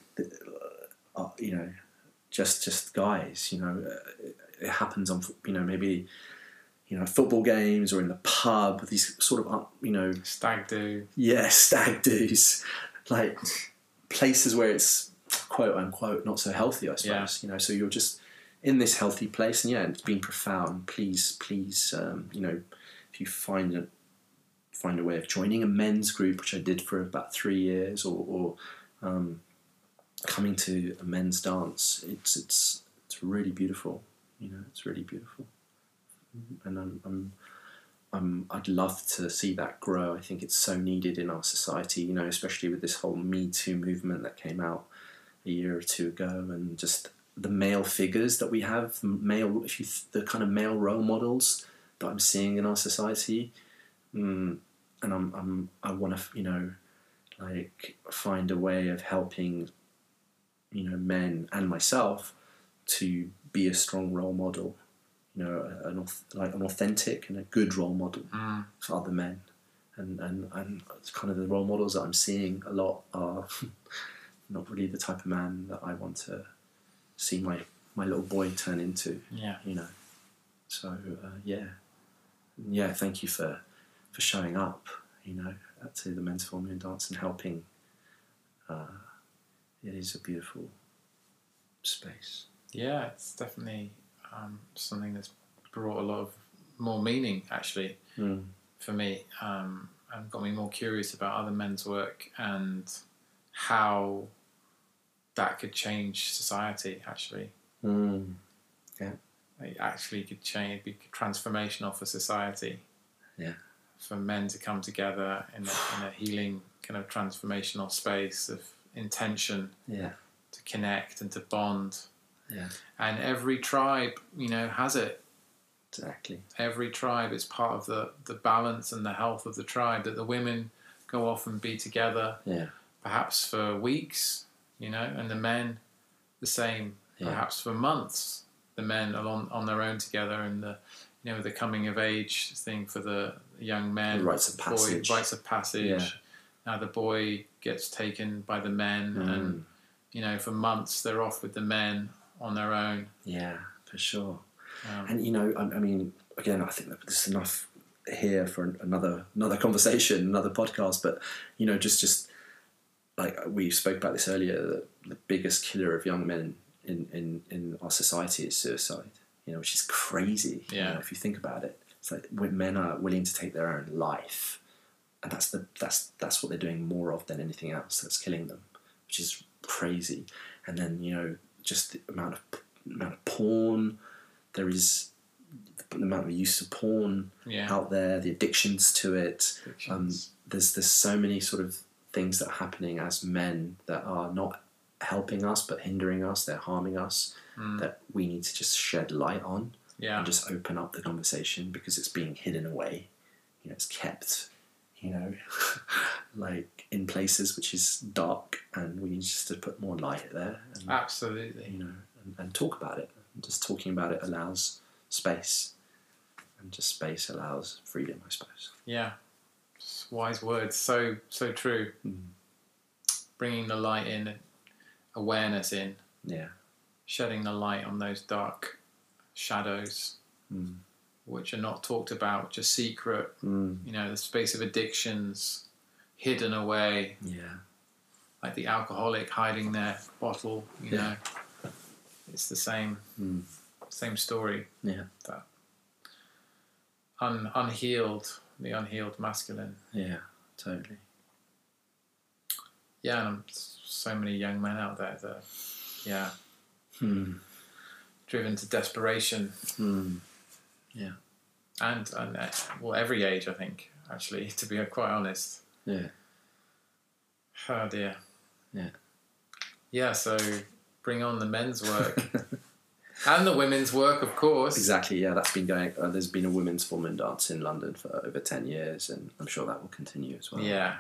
uh, you know, just just guys. You know, uh, it, it happens on you know maybe you know football games or in the pub. These sort of uh, you know Stag do. yeah stag do's, like places where it's quote unquote not so healthy. I suppose Yeah. you know. So you're just in this healthy place, and yeah, it's been profound. Please, please, um, you know, you find a find a way of joining a men's group, which I did for about three years, or, or um, coming to a men's dance, it's it's it's really beautiful. You know, it's really beautiful, and I'm, I'm I'm I'd love to see that grow. I think it's so needed in our society. You know, especially with this whole Me Too movement that came out a year or two ago, and just the male figures that we have, male if you the kind of male role models that I'm seeing in our society. Mm, and I'm, I'm I want to you know like find a way of helping you know men and myself to be a strong role model you know an like an authentic and a good role model Mm. for other men and and and it's kind of the role models that I'm seeing a lot are not really the type of man that I want to see my my little boy turn into Yeah. you know. So uh, yeah, yeah. Thank you for for showing up. You know, to the men's formula and dance and helping uh, it is a beautiful space. Yeah, it's definitely um, something that's brought a lot of more meaning actually Mm. for me um, and got me more curious about other men's work and how that could change society actually. Mm. It actually could change, be transformational for society. Yeah. For men to come together in a, in a healing kind of transformational space of intention Yeah, to connect and to bond. yeah, And every tribe, you know, has it. exactly. Every tribe is part of the, the balance and the health of the tribe that the women go off and be together Yeah, perhaps for weeks, you know, and the men the same, Yeah. perhaps for months. The men on, on their own together, and the you know the coming of age thing for the young men, The rites of boy, passage. rites of passage. Yeah. Now the boy gets taken by the men, Mm. and you know for months they're off with the men on their own. yeah, for sure. Um, And you know, I, I mean, again, I think there's enough here for an- another another conversation, another podcast. But you know, just just like we spoke about this earlier, the, the biggest killer of young men in, in, in our society is suicide. You know, which is crazy. you Yeah. know, if you think about it, it's like when men are willing to take their own life, and that's the that's that's what they're doing more of than anything else. That's killing them, which is crazy. And then you know, just the amount of amount of porn there is the amount of use of porn yeah, out there, the addictions to it. Um, there's there's so many sort of things that are happening as men that are not helping us but hindering us. They're harming us. Mm. That we need to just shed light on yeah, and just open up the conversation because it's being hidden away. You know, it's kept. You know, like in places which is dark, and we need just to put more light there. And, absolutely. you know, and, and talk about it. And just talking about it allows space, and just space allows freedom, I suppose. Yeah, Just wise words. So so true. Mm. Bringing the light in, awareness in. Yeah, shedding the light on those dark shadows Mm. which are not talked about, which are secret, mm. you know, the space of addictions hidden away, yeah, like the alcoholic hiding their bottle, you Yeah. know. It's the same Mm. same story. Yeah. That un, unhealed, the unhealed masculine. yeah, totally. Yeah, and so many young men out there that yeah, Mm. driven to desperation Yeah, and and uh, well every age I think actually to be quite honest. Yeah, Oh dear. Yeah. Yeah, so bring on the men's work and the women's work, of course. exactly. Yeah, that's been going. Uh, there's been a women's form dance in London for over ten years, and I'm sure that will continue as well. Yeah,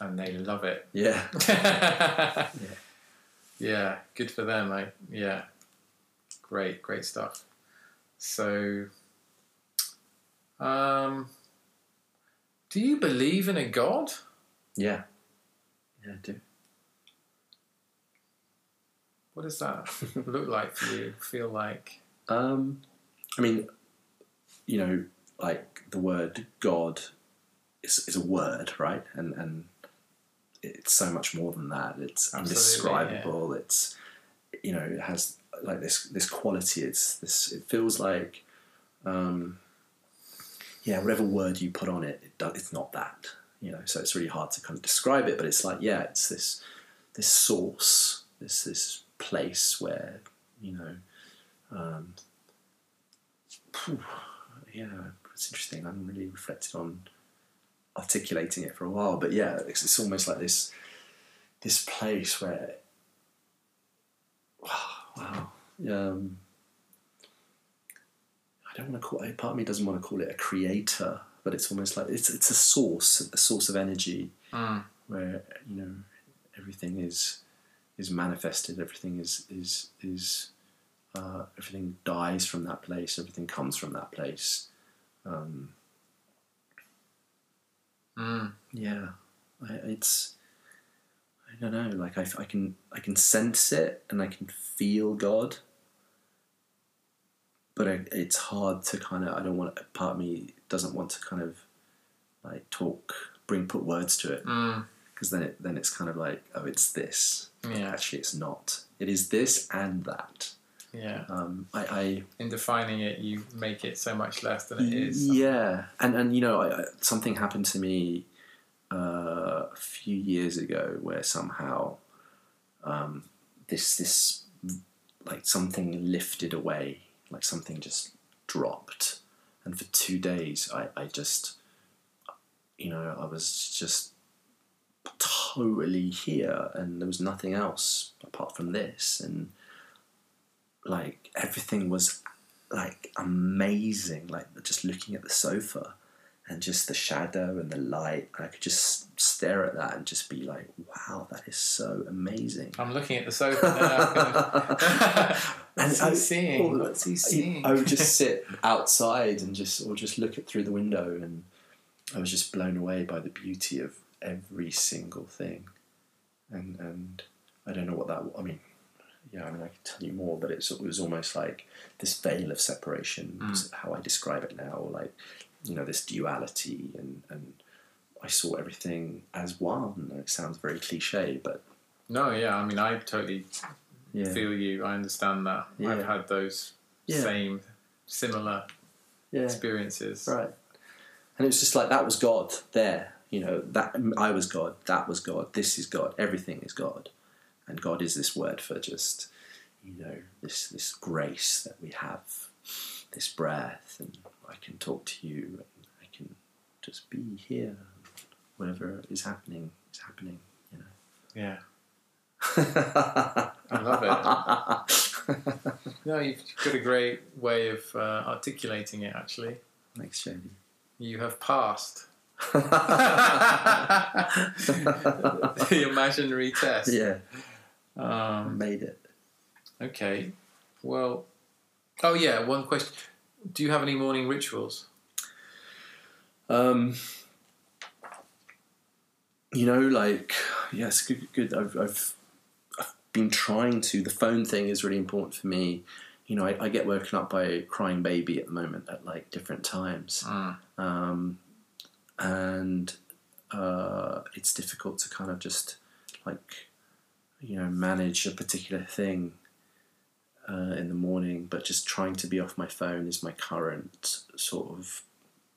and they love it. yeah, yeah. good for them. I yeah, great, great stuff. So, um, do you believe in a god? yeah, yeah. I do. What does that look like for you? Feel like? Um, I mean, you know, like the word God is, is a word, right? And and it's so much more than that. It's Absolutely, indescribable. It's you know, it has like this this quality. It's this. It feels like, um, yeah, whatever word you put on it, it does, it's not that. You know, so it's really hard to kind of describe it. But it's like, yeah, it's this this source, this this place where you know. Um, yeah, it's interesting. I haven't really reflected on articulating it for a while, but yeah, it's, it's almost like this this place where wow, um, I don't want to call it. Part of me doesn't want to call it a creator, but it's almost like it's it's a source, a source of energy Mm, where you know everything is is manifested. Everything is is is uh, everything dies from that place. Everything comes from that place. Um, mm, yeah, I, it's I don't know. Like I, I can I can sense it and I can feel God, but I, it's hard to kind of I don't want part of me doesn't want to kind of like talk bring put words to it. mm. because then it then it's kind of like oh it's this. Yeah. Actually, it's not. It is this and that. Yeah. Um, I, I In defining it, you make it so much less than it is. Yeah, and and you know, I, I- something happened to me uh, a few years ago where somehow um, this this like something lifted away, like something just dropped, and for two days I I just you know I was just totally here, and there was nothing else apart from this, and like everything was like amazing. Like just looking at the sofa and just the shadow and the light, I could just stare at that and just be like, "Wow, that is so amazing." I'm looking at the sofa now. What's And he I- seeing? What's he seeing? I would just sit outside and just or just look at through the window, and I was just blown away by the beauty of every single thing. And and I don't know what that. I mean, yeah, I mean I could tell you more, but it's, it was almost like this veil of separation. Hmm. is how I describe it now, like you know this duality, and and I saw everything as one. It sounds very cliche, but No, yeah, I mean, I totally yeah, feel you. I understand that. Yeah. I've had those Yeah. same, similar experiences. Right. And it was just like that was God there. You know, that I was God, that was God, this is God, everything is God. And God is this word for just, you know, this this grace that we have, this breath, and I can talk to you and I can just be here. Whatever is happening is happening, you know. Yeah. I love it. no, you've got a great way of uh, articulating it. Actually, Thanks, Shady. you have passed the imaginary test. yeah, Um, made it. okay. Well. Oh yeah. One question. Do you have any morning rituals? Um, you know, like yes, good, good. I've, I've I've been trying to. The phone thing is really important for me. You know, I, I get woken up by a crying baby at the moment at like different times, Mm. um, and uh, it's difficult to kind of just like you know manage a particular thing uh, in the morning. But just trying to be off my phone is my current sort of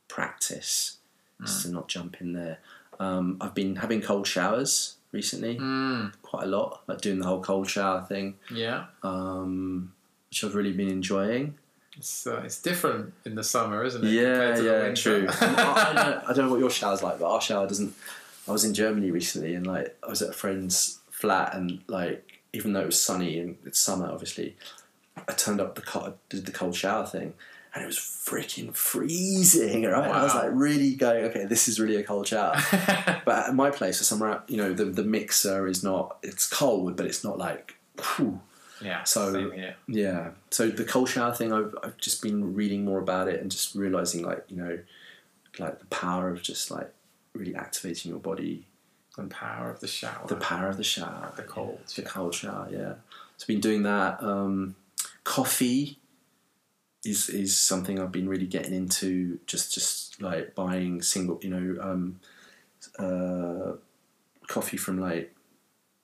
practice. Is to not jump in there. Um, I've been having cold showers recently, Mm. quite a lot, like doing the whole cold shower thing, Yeah. um, which I've really been enjoying. It's uh, it's different in the summer, isn't it? Yeah, to yeah, true. I, I, don't, I don't know what your shower's like, but our shower doesn't. I was in Germany recently, and like I was at a friend's flat, and like even though it was sunny and it's summer, obviously, I turned up the co- did the cold shower thing, and it was freaking freezing. Right, and I was like really going, okay, this is really a cold shower. but at my place, or somewhere, out, you know, the the mixer is not. It's cold, but it's not like. whew. yeah. So-. Yeah. So the cold shower thing, I've, I've just been reading more about it and just realizing, like, you know, like the power of just like really activating your body, The power of the shower. the power of the shower, The cold the cold shower. Yeah. So I've been doing that. Um, coffee is is something I've been really getting into. Just just like buying single, you know, um, uh, coffee from like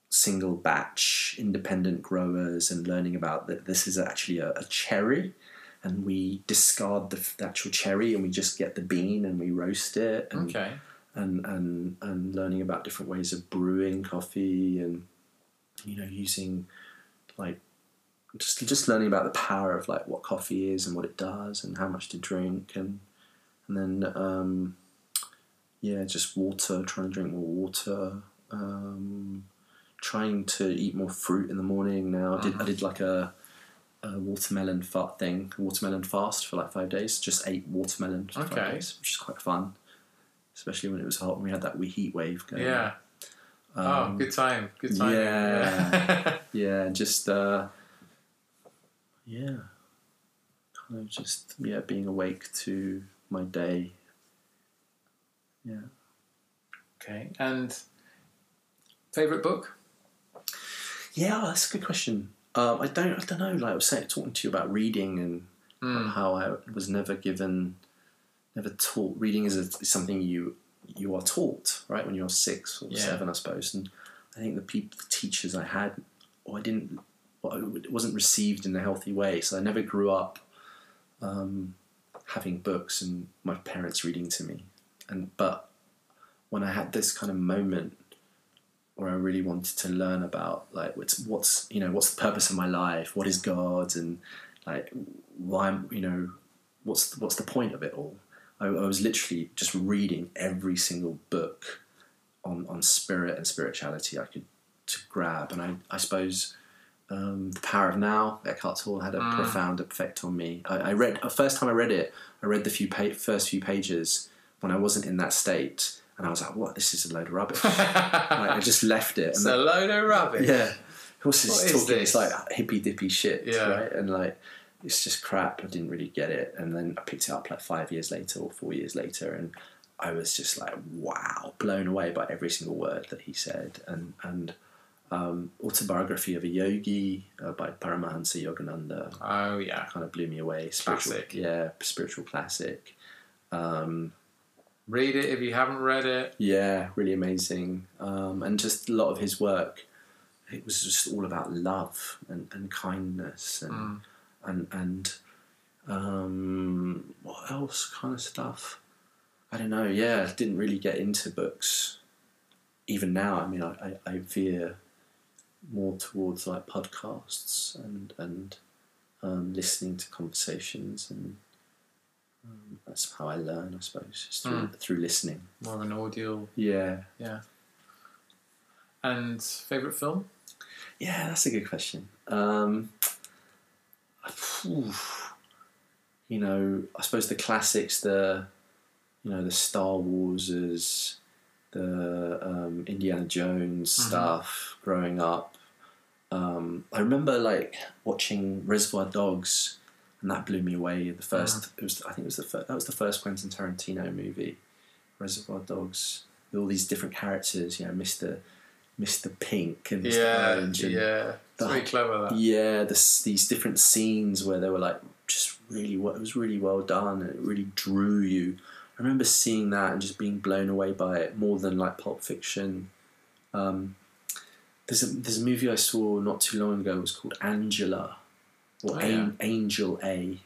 single batch independent growers and learning about that this is actually a, a cherry and we discard the, the actual cherry and we just get the bean and we roast it and, Okay. And, and, and learning about different ways of brewing coffee and you know using like just just learning about the power of like what coffee is and what it does and how much to drink and and then um, yeah just water trying to drink more water um, trying to eat more fruit in the morning. Now I did I did like a, a watermelon fart thing watermelon fast for like five days just ate watermelon for Okay. five days which is quite fun especially when it was hot and we had that wee heat wave going Yeah. oh, Um, good time. Good time. yeah. yeah, just uh, yeah, kind of just yeah, being awake to my day. Yeah. okay. And favorite book? Yeah, that's a good question. Um, I don't, I don't know. Like I was saying, talking to you about reading and Mm. how I was never given, never taught. Reading is, a, is something you you are taught, right? When you're six or Yeah. seven, I suppose. And I think the people, the teachers I had, or I didn't, it wasn't received in a healthy way. So I never grew up um, having books and my parents reading to me. And but when I had this kind of moment where I really wanted to learn about like what's what's you know what's the purpose of my life, what is God, and like why you know what's what's the point of it all. I, I was literally just reading every single book on on spirit and spirituality I could to grab, and I I suppose. Um, the Power of Now, Eckhart Tolle had a Mm. profound effect on me. I, I read the first time I read it. I read the few pa- first few pages when I wasn't in that state, and I was like, "What? This is a load of rubbish." like, I just left it. it's And a load of rubbish. yeah. What's this What is talking? this? It's like hippy dippy shit, Yeah. right? And like, it's just crap. I didn't really get it. And then I picked it up like five years later or four years later, and I was just like, wow, blown away by every single word that he said. And and um, autobiography of a yogi uh, by Paramahansa Yogananda Oh yeah. kind of blew me away. Spiritual, Classic. yeah, spiritual classic. Um, Read it if you haven't read it. yeah, really amazing. Um, and just a lot of his work, it was just all about love and, and kindness and Mm. And and um, what else kind of stuff. I don't know. Yeah, I didn't really get into books. Even now, I mean, I, I, I veer more towards like podcasts and and um, listening to conversations and. Um, that's how I learn, I suppose, is through, through listening. More of an audio. Yeah, Yeah. And favorite film? Yeah, that's a good question. Um, you know, I suppose the classics, the you know, the Star Warses, the um, Indiana Jones Mhm. stuff. Growing up, um, I remember like watching Reservoir Dogs, and that blew me away. The 1st it was I think it was the fir- that was the first Quentin Tarantino movie, Reservoir Dogs, with all these different characters. You know, Mister Mister Pink and Mr. Yeah, Orange and yeah. The- very clever that. yeah, this, these different scenes where they were like just really, well- it was really well done and it really drew you. I remember seeing that and just being blown away by it more than like Pulp Fiction. Um, there's a there's a movie I saw not too long ago. It was called Angela, or Oh, An- Angel A.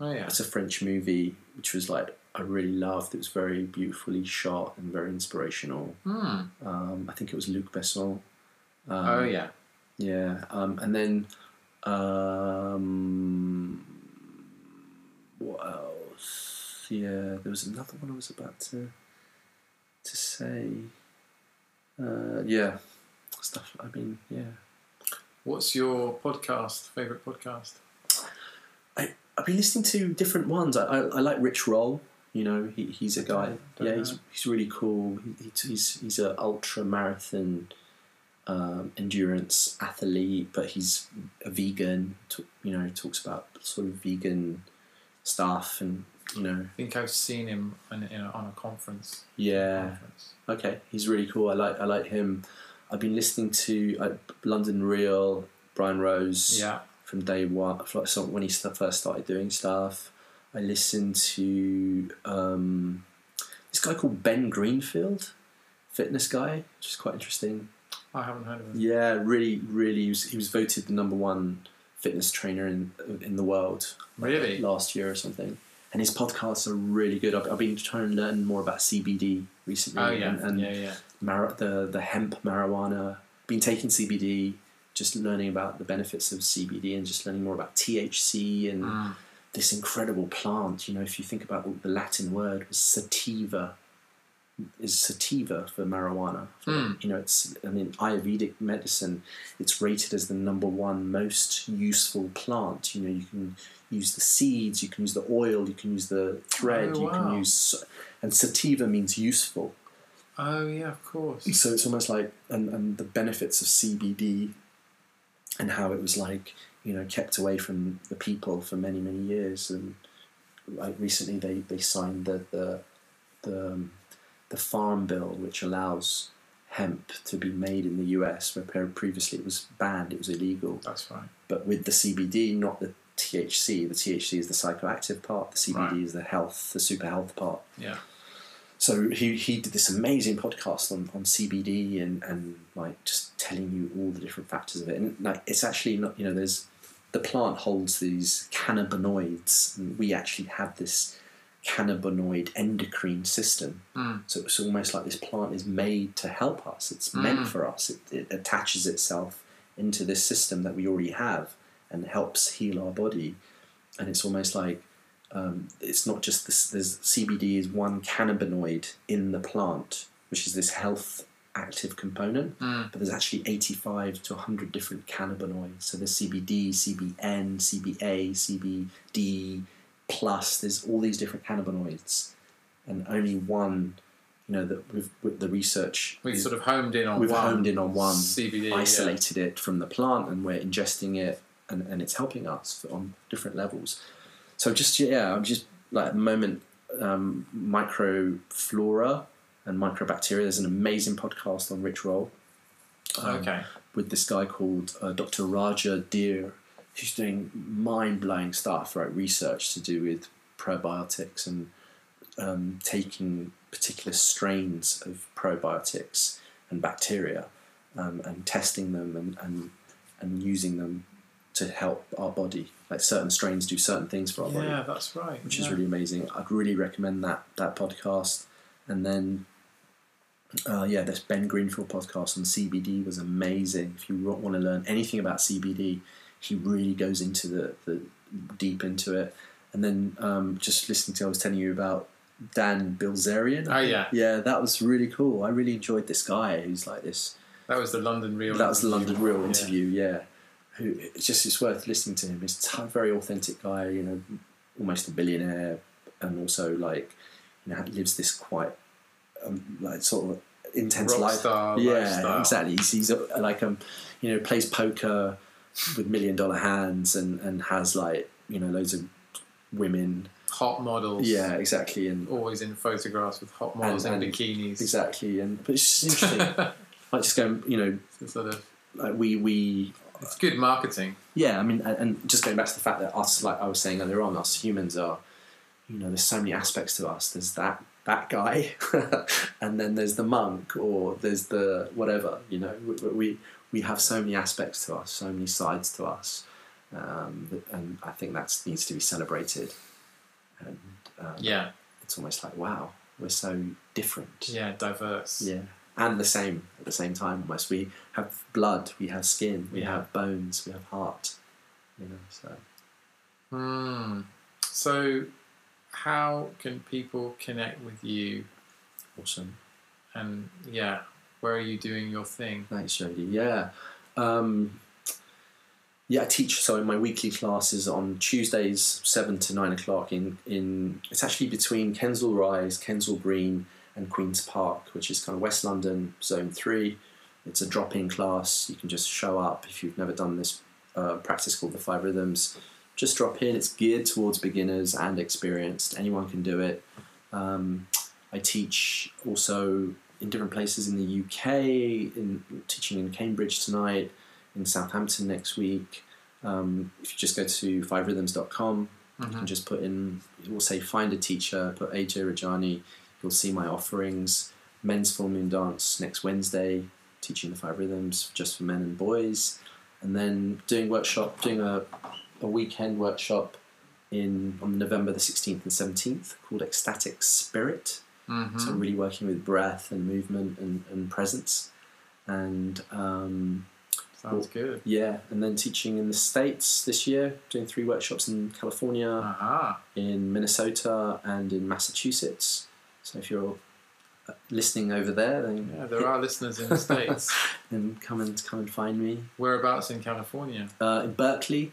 Oh yeah. It's a French movie which was like I really loved. It was very beautifully shot and very inspirational. Hmm. Um, I think it was Luc Besson. Um, oh yeah. yeah, um, and then um, what else? Yeah, there was another one I was about to to say. Uh, yeah, stuff. I mean, yeah, What's your podcast? Favorite podcast? I I've been listening to different ones. I I, I like Rich Roll. You know, he, he's a guy. Yeah, he's he's really cool. He, he- he's he's a ultra marathon um, endurance athlete, but he's a vegan. T- you know, talks about sort of vegan stuff, and you know, I think I've seen him in, in a, on a conference. yeah. conference. Okay, he's really cool. I like I like him. I've been listening to uh, London Real, Brian Rose Yeah. from day one. So when he first started doing stuff, I listened to um, this guy called Ben Greenfield, fitness guy, which is quite interesting. I haven't heard of him. Yeah, really, really. He was, he was voted the number one fitness trainer in in the world Really? last year or something. And his podcasts are really good. I've, I've been trying to learn more about CBD recently. Oh yeah. and, and yeah, yeah. mar- the the hemp marijuana. Been taking CBD, just learning about the benefits of CBD and just learning more about THC and Mm. This incredible plant. You know, if you think about the, the Latin word was sativa, is sativa for marijuana. Mm. You know, it's I mean Ayurvedic medicine. It's rated as the number one most useful plant. You know, you can use the seeds, you can use the oil, you can use the thread, Oh, you wow. can use, and sativa means useful. Oh yeah, of course. So it's almost like and, and the benefits of CBD and how it was like you know kept away from the people for many many years and like recently they, they signed the the the, um, the farm bill which allows hemp to be made in the US where previously it was banned it was illegal That's right. but with the CBD not the THC the THC is the psychoactive part the CBD Right. is the health the super health part Yeah. So he, he did this amazing podcast on, on CBD and, and like just telling you all the different factors of it. And like it's actually not you know there's the plant holds these cannabinoids and we actually have this cannabinoid endocrine system. Mm. So it's almost like this plant is made to help us. It's meant for us. It, it attaches itself into this system that we already have and helps heal our body. And it's almost like um, it's not just this. There's CBD is one cannabinoid in the plant, which is this health active component. Mm. But there's actually 85 to 100 different cannabinoids. So there's CBD, CBN, CBA, CBD plus. There's all these different cannabinoids, and only one. You know that with, with the research We've is- sort of homed in on we've one. honed in on one, CBD. yeah. isolated it from the plant, and we're ingesting it, and, and it's helping us on different levels. So just yeah, I'm just like at the moment, um, microflora and microbacteria. There's an amazing podcast on Rich Roll um, Okay. with this guy called uh, Dr. Raja Dhir, who's doing mind blowing stuff, right? Research to do with probiotics and um, taking particular strains of probiotics and bacteria um, and testing them and, and, and using them to help our body. Like certain strains do certain things for our body Yeah, that's right. which yeah. is really amazing. I'd really recommend that that podcast. And then, uh, yeah, this Ben Greenfield podcast on CBD was amazing. If you want to learn anything about CBD, he really goes into the, the deep into it. And then um, just listening to, I was telling you about Dan Bilzerian. Oh yeah, Yeah, that was really cool. I really enjoyed this guy who's like this that was the London Real. that was the London Real Yeah. interview, yeah. Who it's just it's worth listening to him. He's a very authentic guy, you know, almost a billionaire, and also like you know lives this quite um, like sort of intense Rock life. star yeah, lifestyle. exactly. He's, he's uh, like um, you know, plays poker with million dollar hands and and has like you know loads of women. Hot models. Yeah, exactly, and Always in photographs with hot models And- in and- bikinis. exactly, and but it's just interesting. like just going, you know, sort of. like we we It's good marketing. Yeah, I mean, and, just going back to the fact that us, like I was saying earlier on, us humans are, you know, there's so many aspects to us. There's that that guy, and then there's the monk, or there's the whatever. You know, we we, we have so many aspects to us, so many sides to us, um, and I think that needs to be celebrated. And um, Yeah, it's almost like wow, we're so different. yeah, diverse. Yeah. And the same at the same time almost. We have blood, we have skin, we Yeah. have bones, we have heart. You know, so Hmm. So, how can people connect with you? awesome. And yeah, where are you doing your thing? Thanks, Jody. Yeah. Um, yeah, I teach so in my weekly classes on Tuesdays, seven to nine o'clock in, in it's actually between Kensal Rise, Kensal Green and Queen's Park, which is kind of West London, zone three. It's a drop in class. You can just show up if you've never done this uh, practice called the Five Rhythms. Just drop in. It's geared towards beginners and experienced. Anyone can do it. Um, I teach also in different places in the UK, in teaching in Cambridge tonight, in Southampton next week. Um, if you just go to fiverhythms.com, you Mm-hmm. can just put in, it will say find a teacher, put Ajay Rajani, you'll see my offerings. Men's full moon dance next Wednesday, teaching the five rhythms just for men and boys. And then doing workshop, doing a, a weekend workshop in on November the 16th and 17th called Ecstatic Spirit. Mm-hmm. So really working with breath and movement and, and presence. And um, Sounds good. yeah, and then teaching in the States this year, doing three workshops in California, Aha. in Minnesota, and in Massachusetts. So if you're uh, listening over there, then, Yeah, there are listeners in the States. then come and come and find me. Whereabouts in California? Uh, in Berkeley,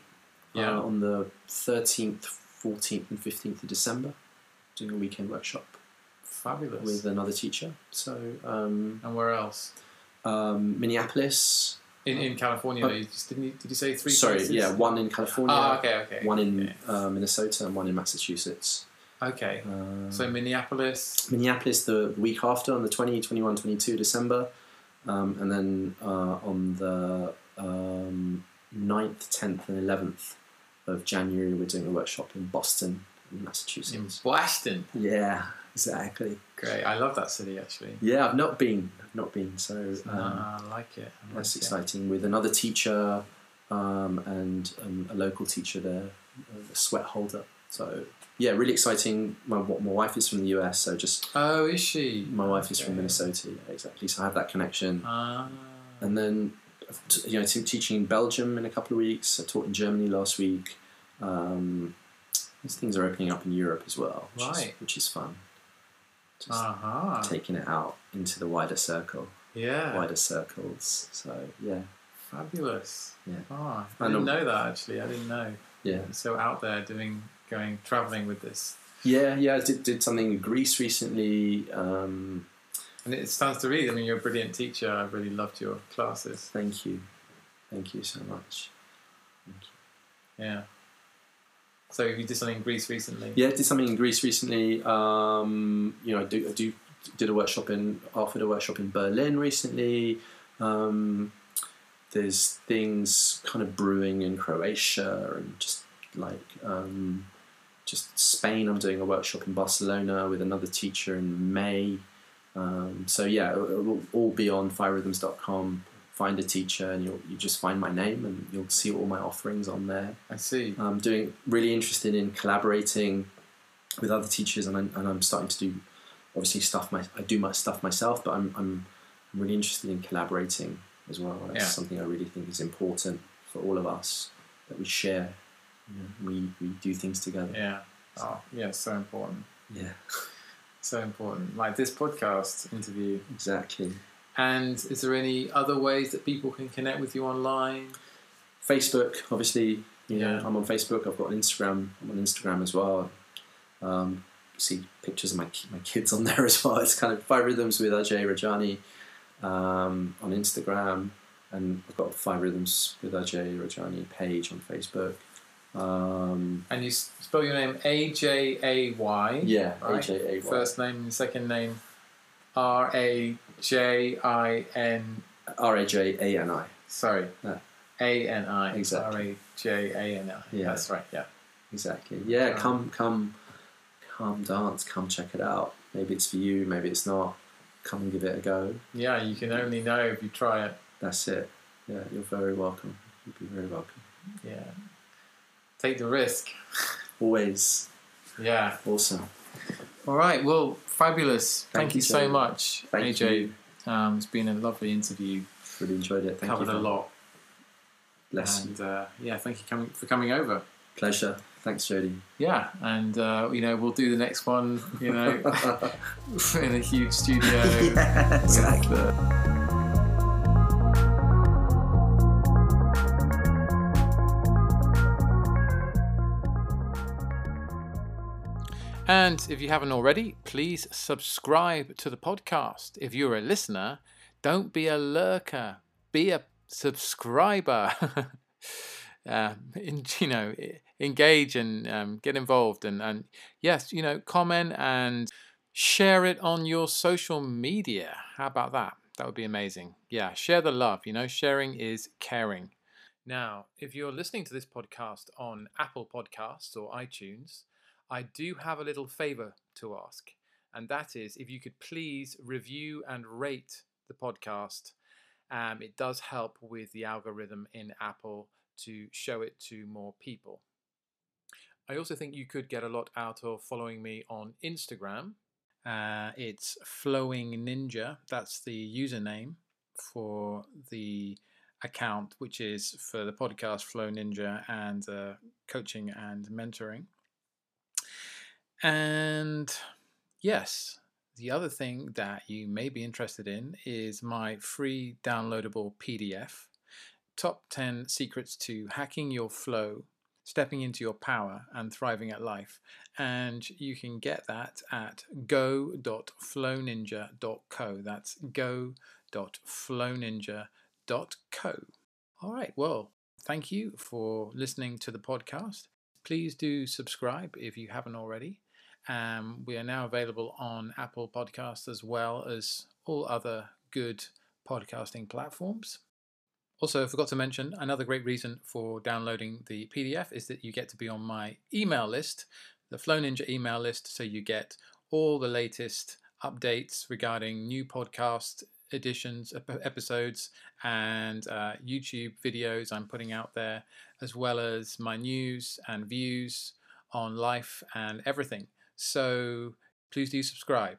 Yeah. uh, on the 13th, 14th, and 15th of December, doing a weekend workshop Fabulous. with another teacher. So um, and where else? um, Minneapolis. In, in California, Oh. you just, didn't you, did you say three Sorry, places? yeah, one in California, Ah, okay, okay. one in okay. uh, Minnesota, and one in Massachusetts. Okay. Uh, So Minneapolis. Minneapolis the week after on the 20, 21, 22 December. Um, and then uh, on the um, 9th, 10th, and 11th of January, we're doing a workshop in Boston, in In Massachusetts. Boston. Yeah, exactly. Great. I love that city actually. Yeah, I've not been. I've not been. So um, Ah, I like it. I that's it. exciting. With another teacher um, and um, a local teacher there, a sweat holder. So yeah, really exciting. My my wife is from the US, so just Oh, is she? my wife is from Minnesota. Yeah, exactly. So I have that connection. Ah. and then you know teaching in Belgium in a couple of weeks. I taught in Germany last week. Um, these things are opening up in Europe as well, which, is, Right. which is fun. Just Uh-huh. taking it out into the wider circle, Yeah. wider circles. So yeah, Fabulous. Yeah. Oh, I didn't know that actually. I didn't know. yeah, So out there doing, going, traveling with this. yeah, yeah. I did, did something in Greece recently. Um, And it stands to read. I mean, you're a brilliant teacher. I really loved your classes. thank you, thank you so much. Thank you. Yeah. So you did something in Greece recently. Yeah, I did something in Greece recently. Um, you know, I do, I do did a workshop in offered a workshop in Berlin recently. Um, there's things kind of brewing in Croatia and just like um, just Spain. I'm doing a workshop in Barcelona with another teacher in May. Um, so yeah, it will all be on fiverhythms.com. Find a teacher and you'll you just find my name and you'll see all my offerings on there. I see. I'm doing really interested in collaborating with other teachers, and I'm, and I'm starting to do obviously stuff. My I do my stuff myself, but I'm I'm really interested in collaborating as well. That's Yeah. something I really think is important for all of us that we share. You know, we we do things together. Yeah. Oh, yeah. So important. Yeah, So important. Like this podcast interview. exactly. And is there any other ways that people can connect with you online? Facebook, obviously, you know, Yeah. I'm on Facebook. I've got an Instagram. I'm on Instagram as well. Um, see pictures of my my kids on there as well. It's kind of five rhythms with Ajay Rajani um, on Instagram, and I've got five rhythms with Ajay Rajani page on Facebook. Um, And you spell your name A J A Y. yeah, Right. Ajay First name and second name R A J I N. R A J A N I. Sorry. A N I. Exactly. R A J A N I. Yeah. That's right. Yeah. Exactly. Yeah, Um, come, come, come dance. Come check it out. Maybe it's for you. Maybe it's not. Come and give it a go. Yeah. You can only know if you try it. That's it. Yeah, you're very welcome. You'd be very welcome. Yeah. Take the risk. Always Yeah. awesome. All right. Well, fabulous. Thank, Thank you so much, Thank Ajay. Um, it's been a lovely interview. Really enjoyed it. Thank Covered you. a lot. Bless you. and uh, yeah, thank you for coming over. Pleasure. Thanks, Jody. Yeah, and uh, you know we'll do the next one. You know, in a huge studio. yeah, exactly. And if you haven't already, please subscribe to the podcast. If you're a listener, don't be a lurker, be a subscriber. uh, in, you know, engage and um, get involved, and, and yes, you know, comment and share it on your social media. How about that? That would be amazing. Yeah, share the love. You know, sharing is caring. Now, if you're listening to this podcast on Apple Podcasts or iTunes, I do have a little favor to ask, and that is if you could please review and rate the podcast. Um, it does help with the algorithm in Apple to show it to more people. I also think you could get a lot out of following me on Instagram. Uh, it's Flowing Ninja. That's the username for the account, which is for the podcast Flow Ninja and uh, coaching and mentoring. And yes, the other thing that you may be interested in is my free downloadable PDF Top 10 Secrets to Hacking Your Flow, Stepping into Your Power, and Thriving at Life. And you can get that at go.flowninja.co. That's go.flowninja.co. All right, well, thank you for listening to the podcast. Please do subscribe if you haven't already. Um, we are now available on Apple Podcasts as well as all other good podcasting platforms. Also, I forgot to mention another great reason for downloading the PDF is that you get to be on my email list, the Flow Ninja email list, so you get all the latest updates regarding new podcast editions, episodes, and uh, YouTube videos I'm putting out there, as well as my news and views on life and everything. So please do subscribe.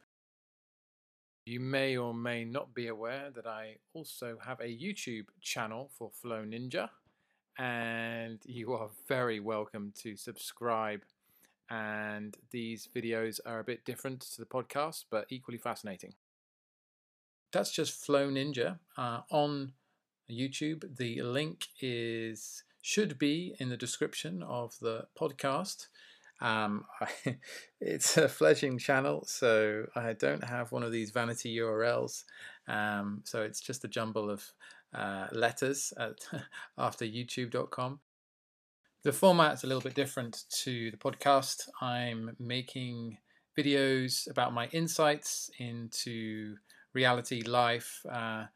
You may or may not be aware that I also have a YouTube channel for Flow Ninja, and you are very welcome to subscribe. And these videos are a bit different to the podcast, but equally fascinating. That's just Flow Ninja uh, on YouTube. The link is should be in the description of the podcast. Um, I, it's a fledgling channel, so I don't have one of these vanity URLs. Um, so it's just a jumble of uh, letters at, after youtube.com. The format's a little bit different to the podcast. I'm making videos about my insights into reality, life, uh,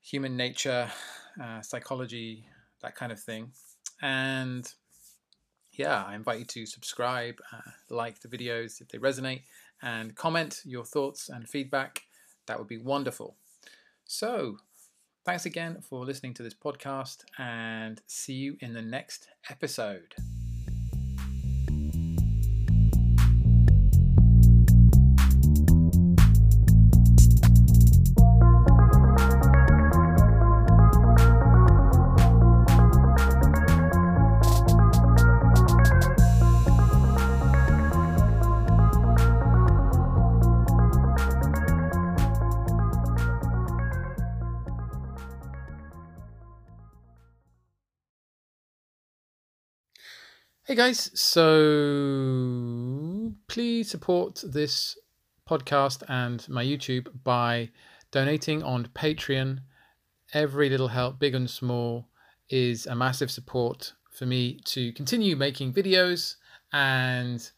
human nature, uh, psychology, that kind of thing. And yeah, I invite you to subscribe, uh, like the videos if they resonate, and comment your thoughts and feedback. That would be wonderful. So, thanks again for listening to this podcast, and see you in the next episode. Hey guys, so please support this podcast and my YouTube by donating on Patreon. Every little help, big and small, is a massive support for me to continue making videos and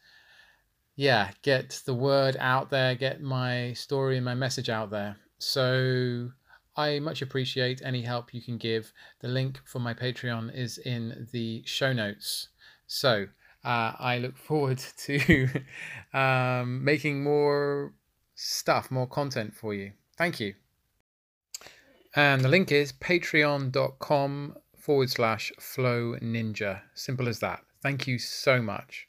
yeah, get the word out there, get my story and my message out there. So I much appreciate any help you can give. The link for my Patreon is in the show notes. So uh, I look forward to um, making more stuff, more content for you. Thank you. And the link is patreon.com forward slash flow ninja. Simple as that. Thank you so much.